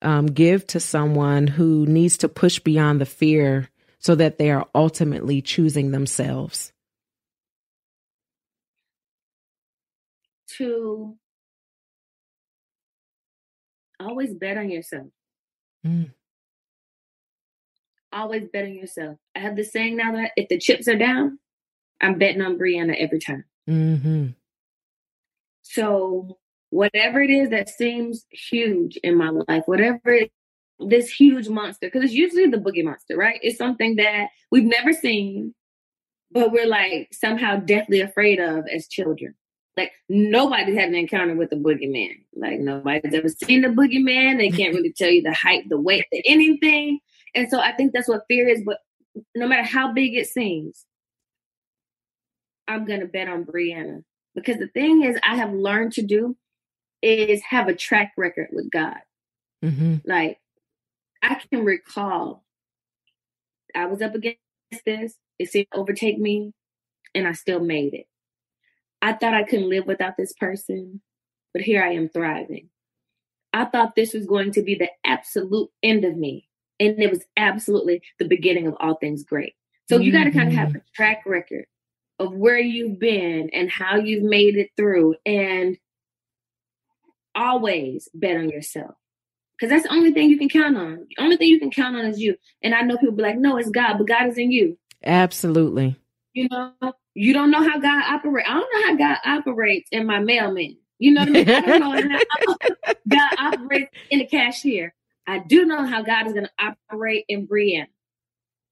um, give to someone who needs to push beyond the fear so that they are ultimately choosing themselves? To always bet on yourself. Mm. Always bet on yourself. I have this saying now that if the chips are down, I'm betting on Brianna every time. Mm-hmm. So, whatever it is that seems huge in my life, whatever it, this huge monster, because it's usually the boogie monster, right? It's something that we've never seen, but we're like somehow deathly afraid of as children. Like nobody's had an encounter with the boogeyman. Like nobody's ever seen the boogeyman. They can't really tell you the height, the weight, the anything. And so I think that's what fear is. But no matter how big it seems, I'm going to bet on Brianna. Because the thing is, I have learned to do is have a track record with God. Mm-hmm. Like, I can recall I was up against this, it seemed to overtake me, and I still made it. I thought I couldn't live without this person, but here I am thriving. I thought this was going to be the absolute end of me. And it was absolutely the beginning of all things great. So you got to kind of have a track record of where you've been and how you've made it through and always bet on yourself. Because that's the only thing you can count on. The only thing you can count on is you. And I know people be like, no, it's God, but God is in you. Absolutely. You know, you don't know how God operates. I don't know how God operates in my mailman. You know what I mean? I don't know how God operates in the cashier. I do know how God is going to operate in Brianna.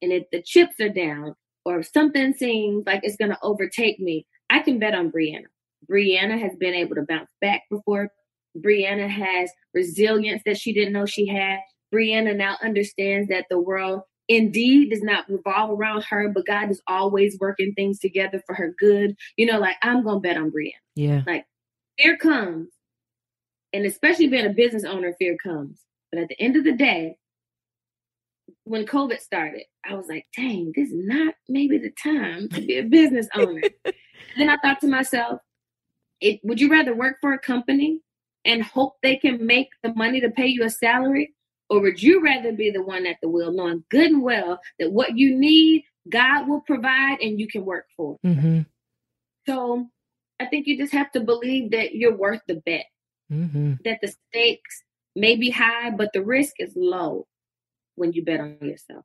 And if the chips are down or if something seems like it's going to overtake me, I can bet on Brianna. Brianna has been able to bounce back before. Brianna has resilience that she didn't know she had. Brianna now understands that the world indeed does not revolve around her, but God is always working things together for her good. You know, like I'm gonna bet on Brianna. Yeah. Like fear comes, and especially being a business owner, fear comes. But at the end of the day, when COVID started, I was like, dang, this is not maybe the time to be a business owner. then I thought to myself, it, would you rather work for a company and hope they can make the money to pay you a salary? Or would you rather be the one at the wheel, knowing good and well that what you need, God will provide and you can work for? Mm-hmm. So I think you just have to believe that you're worth the bet, Mm-hmm. that the stakes may be high, but the risk is low when you bet on yourself.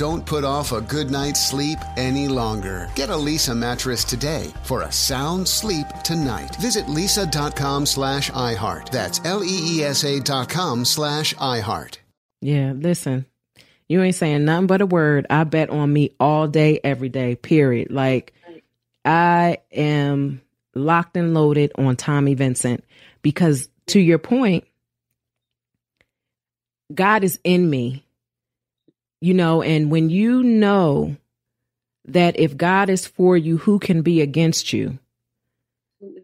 Don't put off a good night's sleep any longer. Get a Leesa mattress today for a sound sleep tonight. Visit leesa.com slash iHeart. That's L-E-E-S-A dot com slash iHeart. Yeah, listen, you ain't saying nothing but a word. I bet on me all day, every day, period. Like, I am locked and loaded on Tommi Vincent because, to your point, God is in me, you know, and when you know that if God is for you, who can be against you?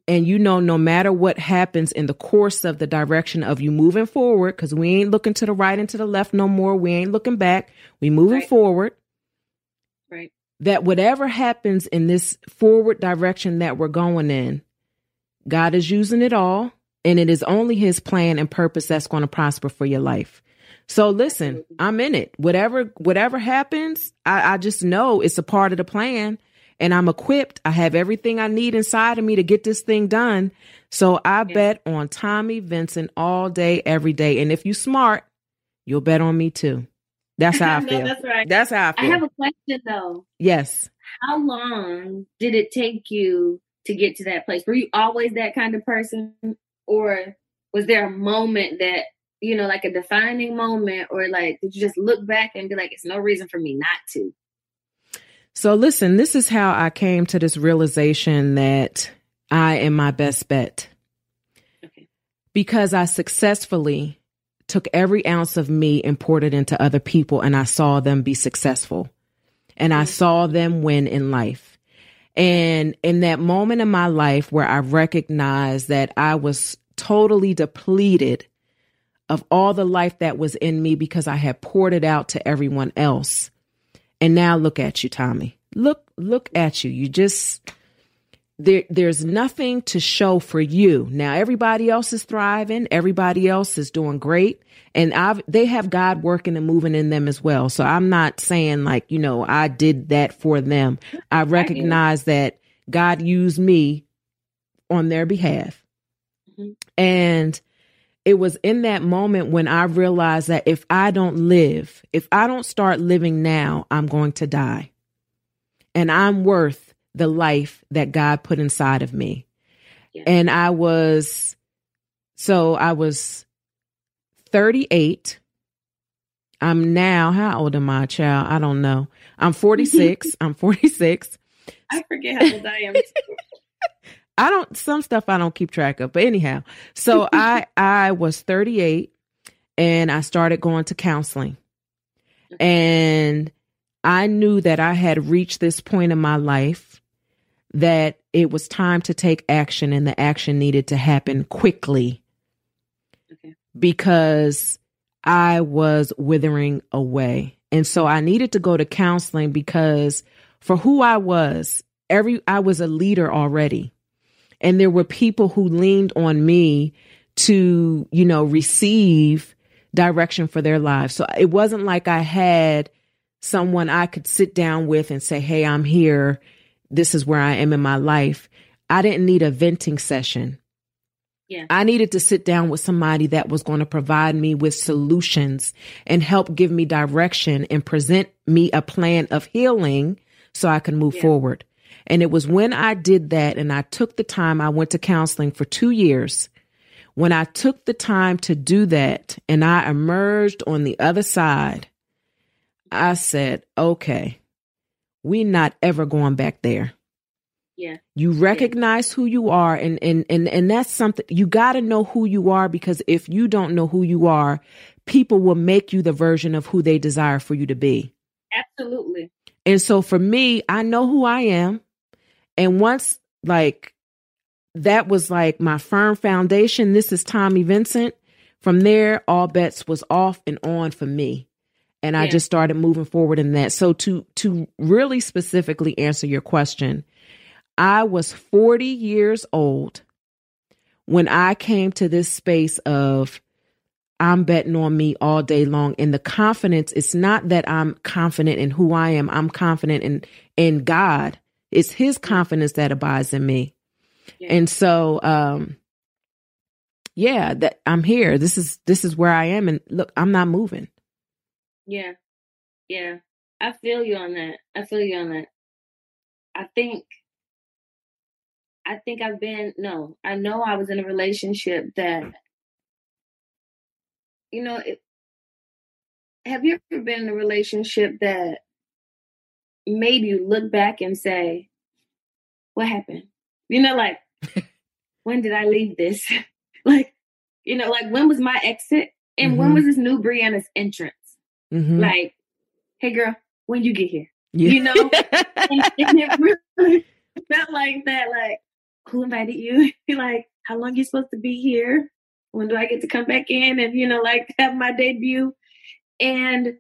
And you know, no matter what happens in the course of the direction of you moving forward, because we ain't looking to the right and to the left no more. We ain't looking back. We moving Right. forward. Right. That whatever happens in this forward direction that we're going in, God is using it all, and it is only His plan and purpose that's going to prosper for your life. So listen, I'm in it. Whatever whatever happens, I, I just know it's a part of the plan, and I'm equipped. I have everything I need inside of me to get this thing done. So I bet on Tommi Vincent all day, every day. And if you smart, you'll bet on me too. That's how I feel. no, that's right. That's how I feel. I have a question though. Yes. How long did it take you to get to that place? Were you always that kind of person? Or was there a moment that, you know, like a defining moment, or like did you just look back and be like, it's no reason for me not to? So listen, this is how I came to this realization that I am my best bet. Okay. Because I successfully took every ounce of me and poured it into other people and I saw them be successful and I mm-hmm. saw them win in life. And in that moment in my life where I recognized that I was totally depleted of all the life that was in me because I had poured it out to everyone else. And now look at you, Tommi. Look, look at you. You just there there's nothing to show for you. Now everybody else is thriving, everybody else is doing great, and I've they have God working and moving in them as well. So I'm not saying like, you know, I did that for them. I recognize that God used me on their behalf. Mm-hmm. And it was in that moment when I realized that if I don't live, if I don't start living now, I'm going to die. And I'm worth the life that God put inside of me. Yeah. And I was, so I was 38. I'm now, how old am I, child? I don't know. I'm 46. I'm 46. I forget how old I am. I don't, some stuff I don't keep track of, but anyhow, so I, I was 38 and I started going to counseling. And I knew that I had reached this point in my life that it was time to take action and the action needed to happen quickly okay. because I was withering away. And so I needed to go to counseling because for who I was, every I was a leader already. And there were people who leaned on me to, you know, receive direction for their lives. So it wasn't like I had someone I could sit down with and say, Hey, I'm here this is where I am in my life. I didn't need a venting session. Yeah. I needed to sit down with somebody that was going to provide me with solutions and help give me direction and present me a plan of healing so I can move yeah. forward. And it was when I did that and I took the time, I went to counseling for two years. When I took the time to do that and I emerged on the other side, I said, okay, we're not ever going back there. Yeah. You recognize yeah. who you are and and and and that's something you got to know who you are because if you don't know who you are, people will make you the version of who they desire for you to be. Absolutely. And so for me, I know who I am. And once like that was like my firm foundation, this is Tommi Vincent. From there, all bets was off and on for me and yeah. I just started moving forward in that. So to to really specifically answer your question, I was 40 years old when I came to this space of I'm betting on me all day long. And the confidence, it's not that I'm confident in who I am. I'm confident in in God. It's his confidence that abides in me. Yeah. And so um yeah, that I'm here. This is this is where I am and look, I'm not moving. Yeah. Yeah. I feel you on that. I feel you on that. I think I think I've been no, I know I was in a relationship that you know, it, have you ever been in a relationship that made you look back and say, What happened? You know, like when did I leave this? like, you know, like when was my exit? And mm-hmm. when was this new Brianna's entrance? Mm-hmm. Like, hey girl, when you get here? Yeah. You know? and, and, it really felt like that, like, who invited you? like, how long you supposed to be here? When do I get to come back in and, you know, like have my debut? And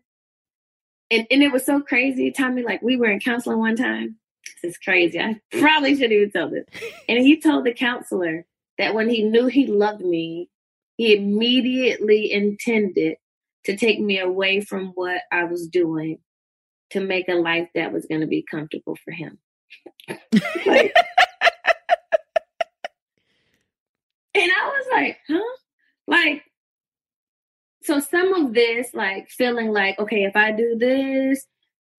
and and it was so crazy. Tommi, like we were in counseling one time. This is crazy. I probably shouldn't even tell this. And he told the counselor that when he knew he loved me, he immediately intended to take me away from what I was doing to make a life that was going to be comfortable for him. like, and I was like, huh? Like, so some of this, like feeling like, okay, if I do this,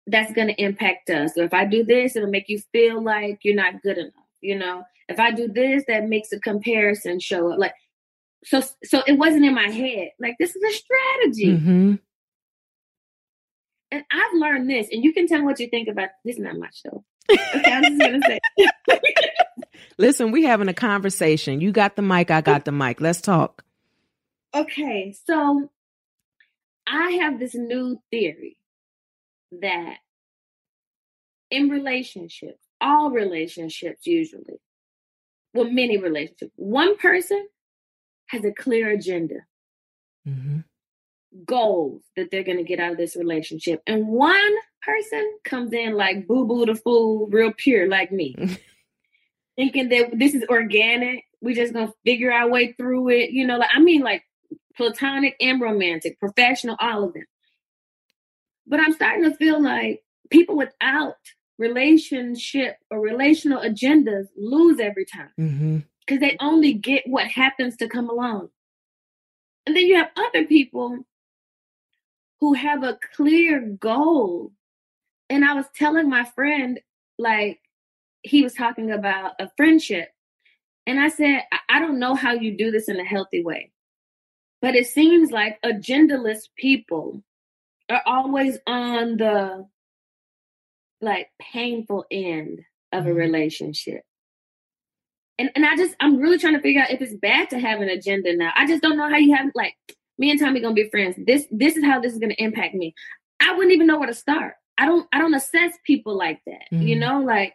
that's going to impact us. Or if I do this, it'll make you feel like you're not good enough. You know, if I do this, that makes a comparison show up. Like, so, so it wasn't in my head. Like, this is a strategy. Mm-hmm. And I've learned this, and you can tell me what you think about this. Is not my show. Okay, I'm just gonna say. Listen, we having a conversation. You got the mic, I got the mic. Let's talk. Okay, so I have this new theory that in relationships, all relationships usually, well, many relationships, one person has a clear agenda, Mm-hmm. goals that they're going to get out of this relationship. And one person comes in like boo boo the fool, real pure, like me, thinking that this is organic. We're just going to figure our way through it. You know, like, I mean, like platonic and romantic, professional, all of them. But I'm starting to feel like people without relationship or relational agendas lose every time Mm-hmm. because they only get what happens to come along. And then you have other people who have a clear goal. And I was telling my friend, like, he was talking about a friendship. And I said, I, I don't know how you do this in a healthy way, but it seems like agendaless people are always on the like painful end of a relationship. And and I just I'm really trying to figure out if it's bad to have an agenda now. I just don't know how you have like me and Tommi gonna be friends. This this is how this is gonna impact me. I wouldn't even know where to start. I don't I don't assess people like that. You Mhm. know, like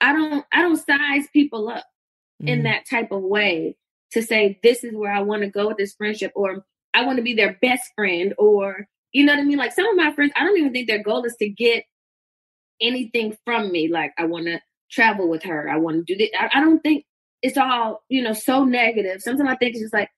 I don't I don't size people up in Mhm. that type of way to say this is where I want to go with this friendship or I want to be their best friend or you know what I mean? Like some of my friends, I don't even think their goal is to get anything from me. Like I want to travel with her. I want to do this. I, I don't think it's all, you know, so negative. Sometimes I think it's just like,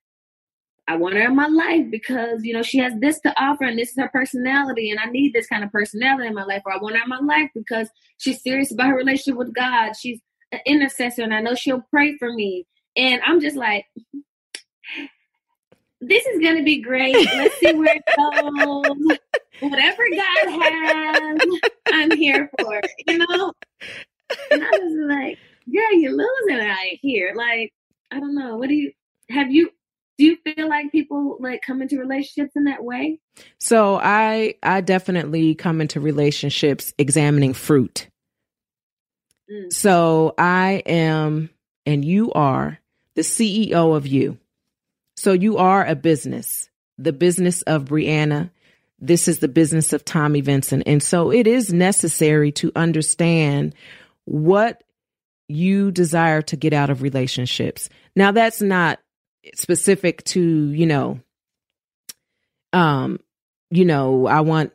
I want her in my life because, you know, she has this to offer and this is her personality and I need this kind of personality in my life. Or I want her in my life because she's serious about her relationship with God. She's an intercessor and I know she'll pray for me. And I'm just like, this is going to be great. Let's see where it goes. Whatever God has, I'm here for it, you know? And I was like, girl, you're losing out here. Like, I don't know. What do you, have you, do you feel like people like come into relationships in that way? So I I definitely come into relationships examining fruit. Mm. So I am and you are the CEO of you. So you are a business, the business of Brianna. This is the business of Tommi Vincent. And so it is necessary to understand what you desire to get out of relationships. Now that's not specific to, you know, um, you know, I want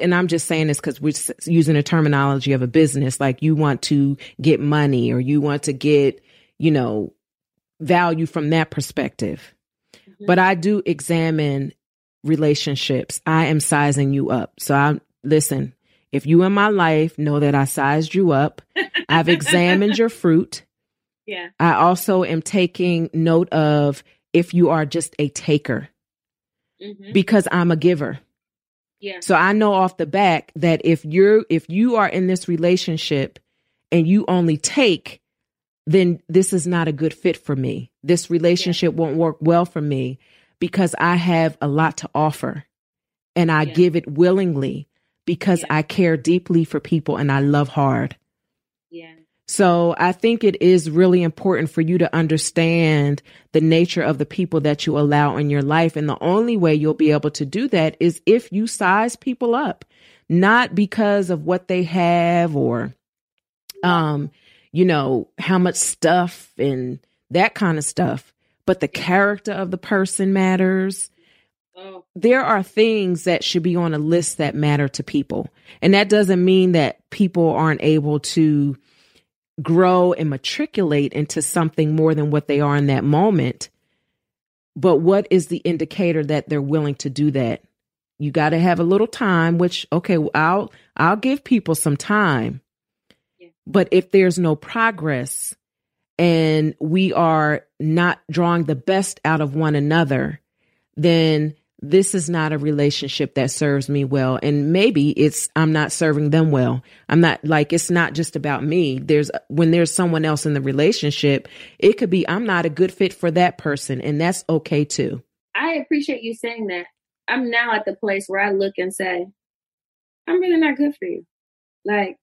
and I'm just saying this because we're using a terminology of a business, like you want to get money or you want to get, you know, value from that perspective. But I do examine relationships. I am sizing you up. So I listen, if you in my life know that I sized you up, I've examined your fruit. Yeah. I also am taking note of if you are just a taker hmm because I'm a giver. Yeah. So I know off the back that if you're if you are in this relationship and you only take, then this is not a good fit for me. This relationship won't work well for me because I have a lot to offer and I Yeah. give it willingly because Yeah. I care deeply for people and I love hard. Yeah. So I think it is really important for you to understand the nature of the people that you allow in your life. And the only way you'll be able to do that is if you size people up, not because of what they have or, um, you know, how much stuff and that kind of stuff, but the character of the person matters Oh, there are things that should be on a list that matter to people. And that doesn't mean that people aren't able to grow and matriculate into something more than what they are in that moment. But what is the indicator that they're willing to do that? You got to have a little time, which okay, I'll I'll give people some time. But if there's no progress and we are not drawing the best out of one another, then this is not a relationship that serves me well. And maybe it's, I'm not serving them well. I'm not like, it's not just about me. There's, when there's someone else in the relationship, it could be, I'm not a good fit for that person. And that's okay too. I appreciate you saying that. I'm now at the place where I look and say, I'm really not good for you. Like,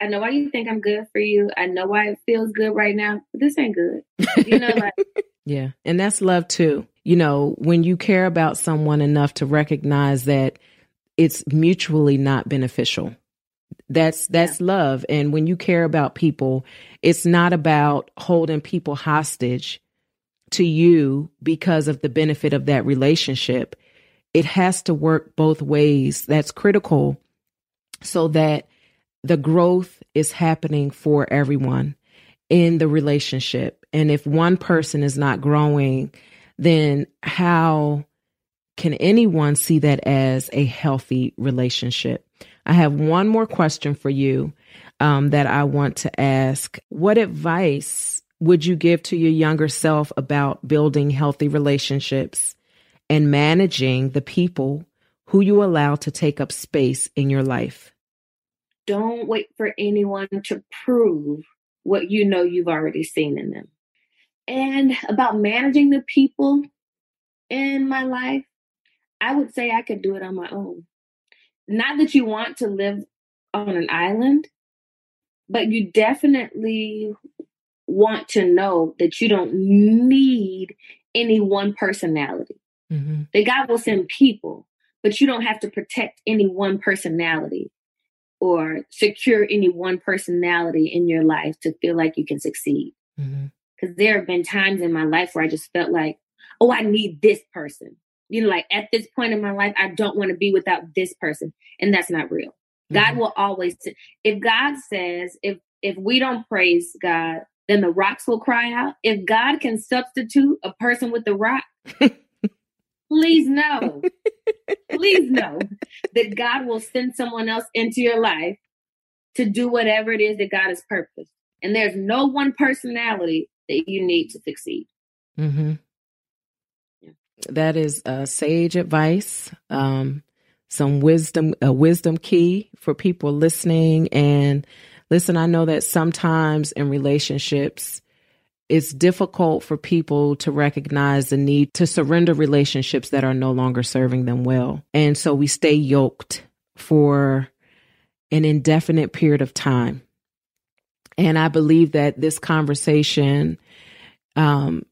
I know why you think I'm good for you. I know why it feels good right now, but this ain't good. You know, like, yeah. And that's love too you know, when you care about someone enough to recognize that it's mutually not beneficial. That's that's yeah. love. And when you care about people, it's not about holding people hostage to you because of the benefit of that relationship. It has to work both ways. That's critical so that the growth is happening for everyone in the relationship. And if one person is not growing, then how can anyone see that as a healthy relationship? I have one more question for you um, that I want to ask. What advice would you give to your younger self about building healthy relationships and managing the people who you allow to take up space in your life? Don't wait for anyone to prove what you know you've already seen in them. And about managing the people in my life, I would say I could do it on my own. Not that you want to live on an island, but you definitely want to know that you don't need any one personality. Mm-hmm. That God will send people, but you don't have to protect any one personality or secure any one personality in your life to feel like you can succeed. Mm-hmm. Because there have been times in my life where I just felt like, oh, I need this person. You know, like at this point in my life, I don't want to be without this person. And that's not real. Mm-hmm. God will always, if God says, if if we don't praise God, then the rocks will cry out. If God can substitute a person with the rock, please know, please know that God will send someone else into your life to do whatever it is that God has purposed. And there's no one personality that you need to succeed. Mm-hmm. Yeah. That is uh, sage advice. Um, some wisdom, a wisdom key for people listening. And listen, I know that sometimes in relationships, it's difficult for people to recognize the need to surrender relationships that are no longer serving them well. And so we stay yoked for an indefinite period of time. And I believe that this conversation um,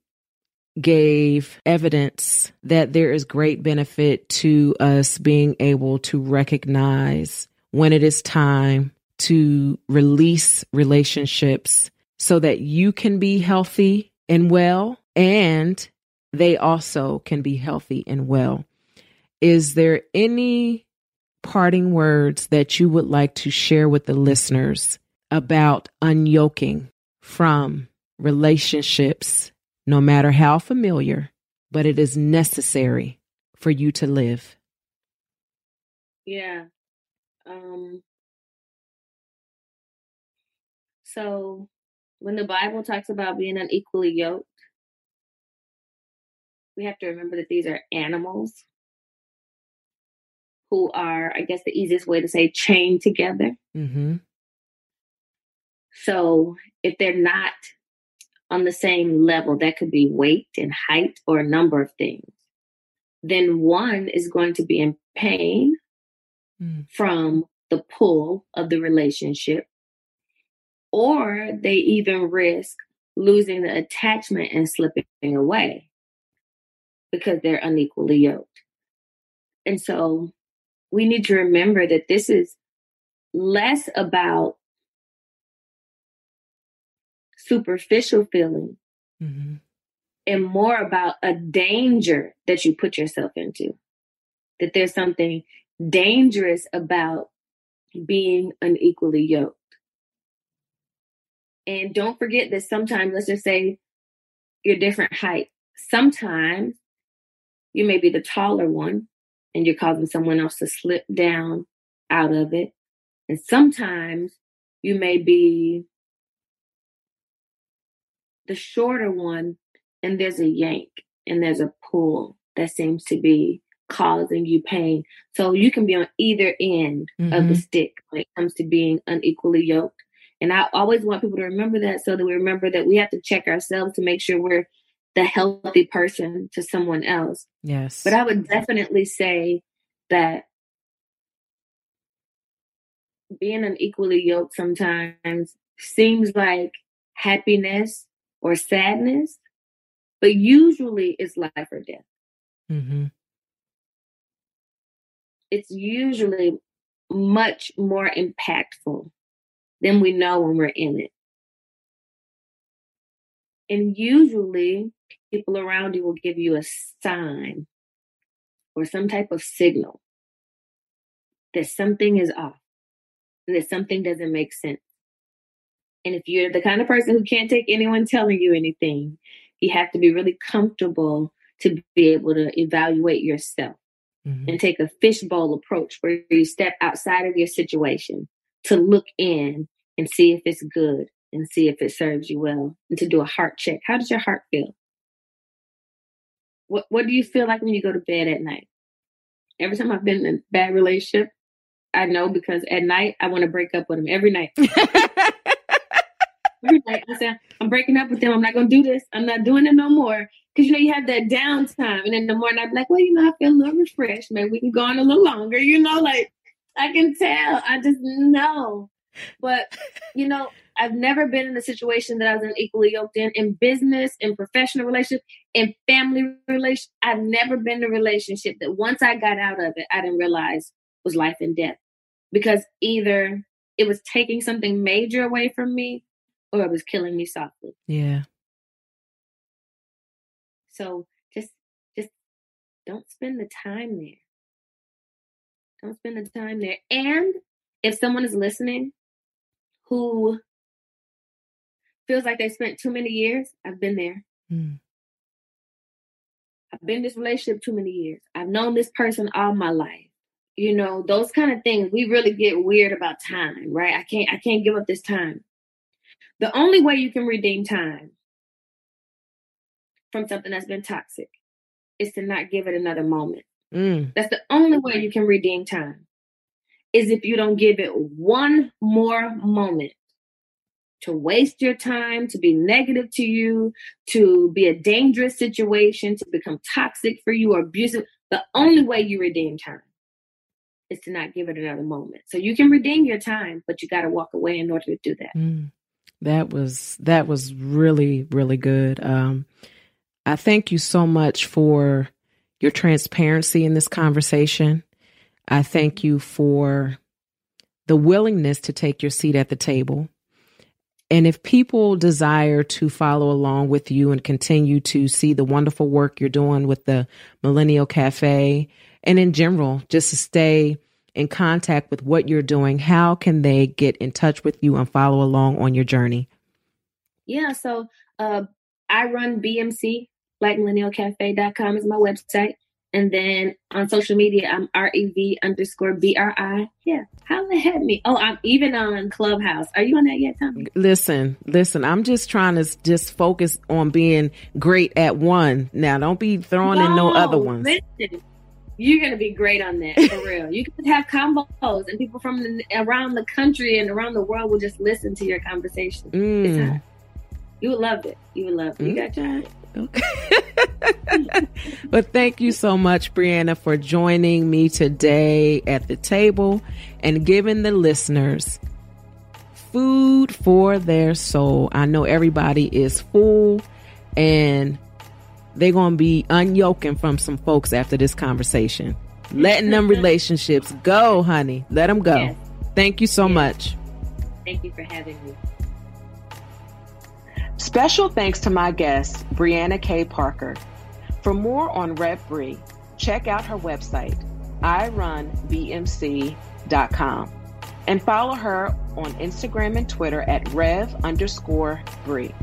gave evidence that there is great benefit to us being able to recognize when it is time to release relationships so that you can be healthy and well and they also can be healthy and well. Is there any parting words that you would like to share with the listeners about unyoking from relationships, no matter how familiar, but it is necessary for you to live. Yeah. Um, so when the Bible talks about being unequally yoked, we have to remember that these are animals who are, I guess, the easiest way to say chained together. Mm-hmm. So if they're not on the same level, that could be weight and height or a number of things, then one is going to be in pain mm. from the pull of the relationship, or they even risk losing the attachment and slipping away because they're unequally yoked. And so we need to remember that this is less about superficial feeling mm-hmm. and more about a danger that you put yourself into. That there's something dangerous about being unequally yoked. And don't forget that sometimes, let's just say you're different height. Sometimes you may be the taller one and you're causing someone else to slip down out of it. And sometimes you may be the shorter one, and there's a yank and there's a pull that seems to be causing you pain. So you can be on either end mm-hmm. of the mm-hmm. stick when it comes to being unequally yoked. And I always want people to remember that so that we remember that we have to check ourselves to make sure we're the healthy person to someone else. Yes. But I would definitely say that being unequally yoked sometimes seems like happiness or sadness, but usually it's life or death. Mm-hmm. It's usually much more impactful than we know when we're in it. And usually, people around you will give you a sign or some type of signal that something is off and that something doesn't make sense. And if you're the kind of person who can't take anyone telling you anything, you have to be really comfortable to be able to evaluate yourself mm-hmm. and take a fishbowl approach where you step outside of your situation to look in and see if it's good and see if it serves you well and to do a heart check. How does your heart feel? What what do you feel like when you go to bed at night? Every time I've been in a bad relationship, I know because at night I want to break up with him every night. every night I say I'm breaking up with them. I'm not gonna do this. I'm not doing it no more. Cause you know you have that downtime, and in the morning I'm like, well, you know, I feel a little refreshed. Maybe we can go on a little longer. You know, like I can tell. I just know. But you know, I've never been in a situation that I was unequally yoked in. In business, in professional relationship, in family relation, I've never been in a relationship that once I got out of it, I didn't realize was life and death. Because either it was taking something major away from me or it was killing me softly. Yeah. So just just don't spend the time there. Don't spend the time there. And if someone is listening who feels like they spent too many years, I've been there. Mm. I've been in this relationship too many years. I've known this person all my life. You know, those kind of things. We really get weird about time, right? I can't I can't give up this time. The only way you can redeem time from something that's been toxic is to not give it another moment. Mm. That's the only way you can redeem time. Is if you don't give it one more moment to waste your time, to be negative to you, to be a dangerous situation, to become toxic for you or abusive. The only way you redeem time is to not give it another moment. So you can redeem your time, but you got to walk away in order to do that. Mm. That was that was really really good. Um, I thank you so much for your transparency in this conversation. I thank you for the willingness to take your seat at the table. And if people desire to follow along with you and continue to see the wonderful work you're doing with the Millennial Cafe and in general, just to stay in contact with what you're doing, how can they get in touch with you and follow along on your journey? Yeah, so uh, I run BMC, blackmillennialcafe.com is my website. And then on social media, I'm R E V underscore BRI. Yeah, how the heck me. Oh, I'm even on Clubhouse. Are you on that yet, Tommi? Listen, listen, I'm just trying to just focus on being great at one. Now, don't be throwing no, in no other ones. Listen, you're going to be great on that for real. You can have combos, and people from the, around the country and around the world will just listen to your conversation. Mm. You would love it. You would love it. You got time. Okay. but thank you so much, Brianna, for joining me today at the table and giving the listeners food for their soul. I know everybody is full and they're going to be unyoking from some folks after this conversation. Letting them relationships go, honey. Let them go. Yes. Thank you so yes. much. Thank you for having me. Special thanks to my guest, Brianna K. Parker. For more on Rev Bri, check out her website, irunbmc.com, and follow her on Instagram and Twitter at Rev underscore Bri.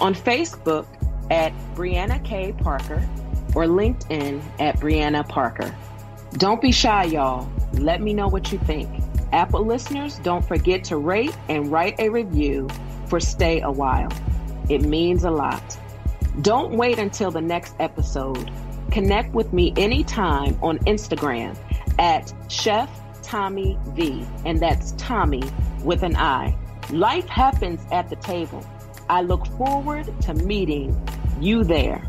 On Facebook at Brianna K. Parker or LinkedIn at Brianna Parker. Don't be shy, y'all. Let me know what you think. Apple listeners, don't forget to rate and write a review for Stay a While. It means a lot. Don't wait until the next episode. Connect with me anytime on Instagram at Chef Tommi V, and that's Tommi with an I. Life happens at the table. I look forward to meeting you there.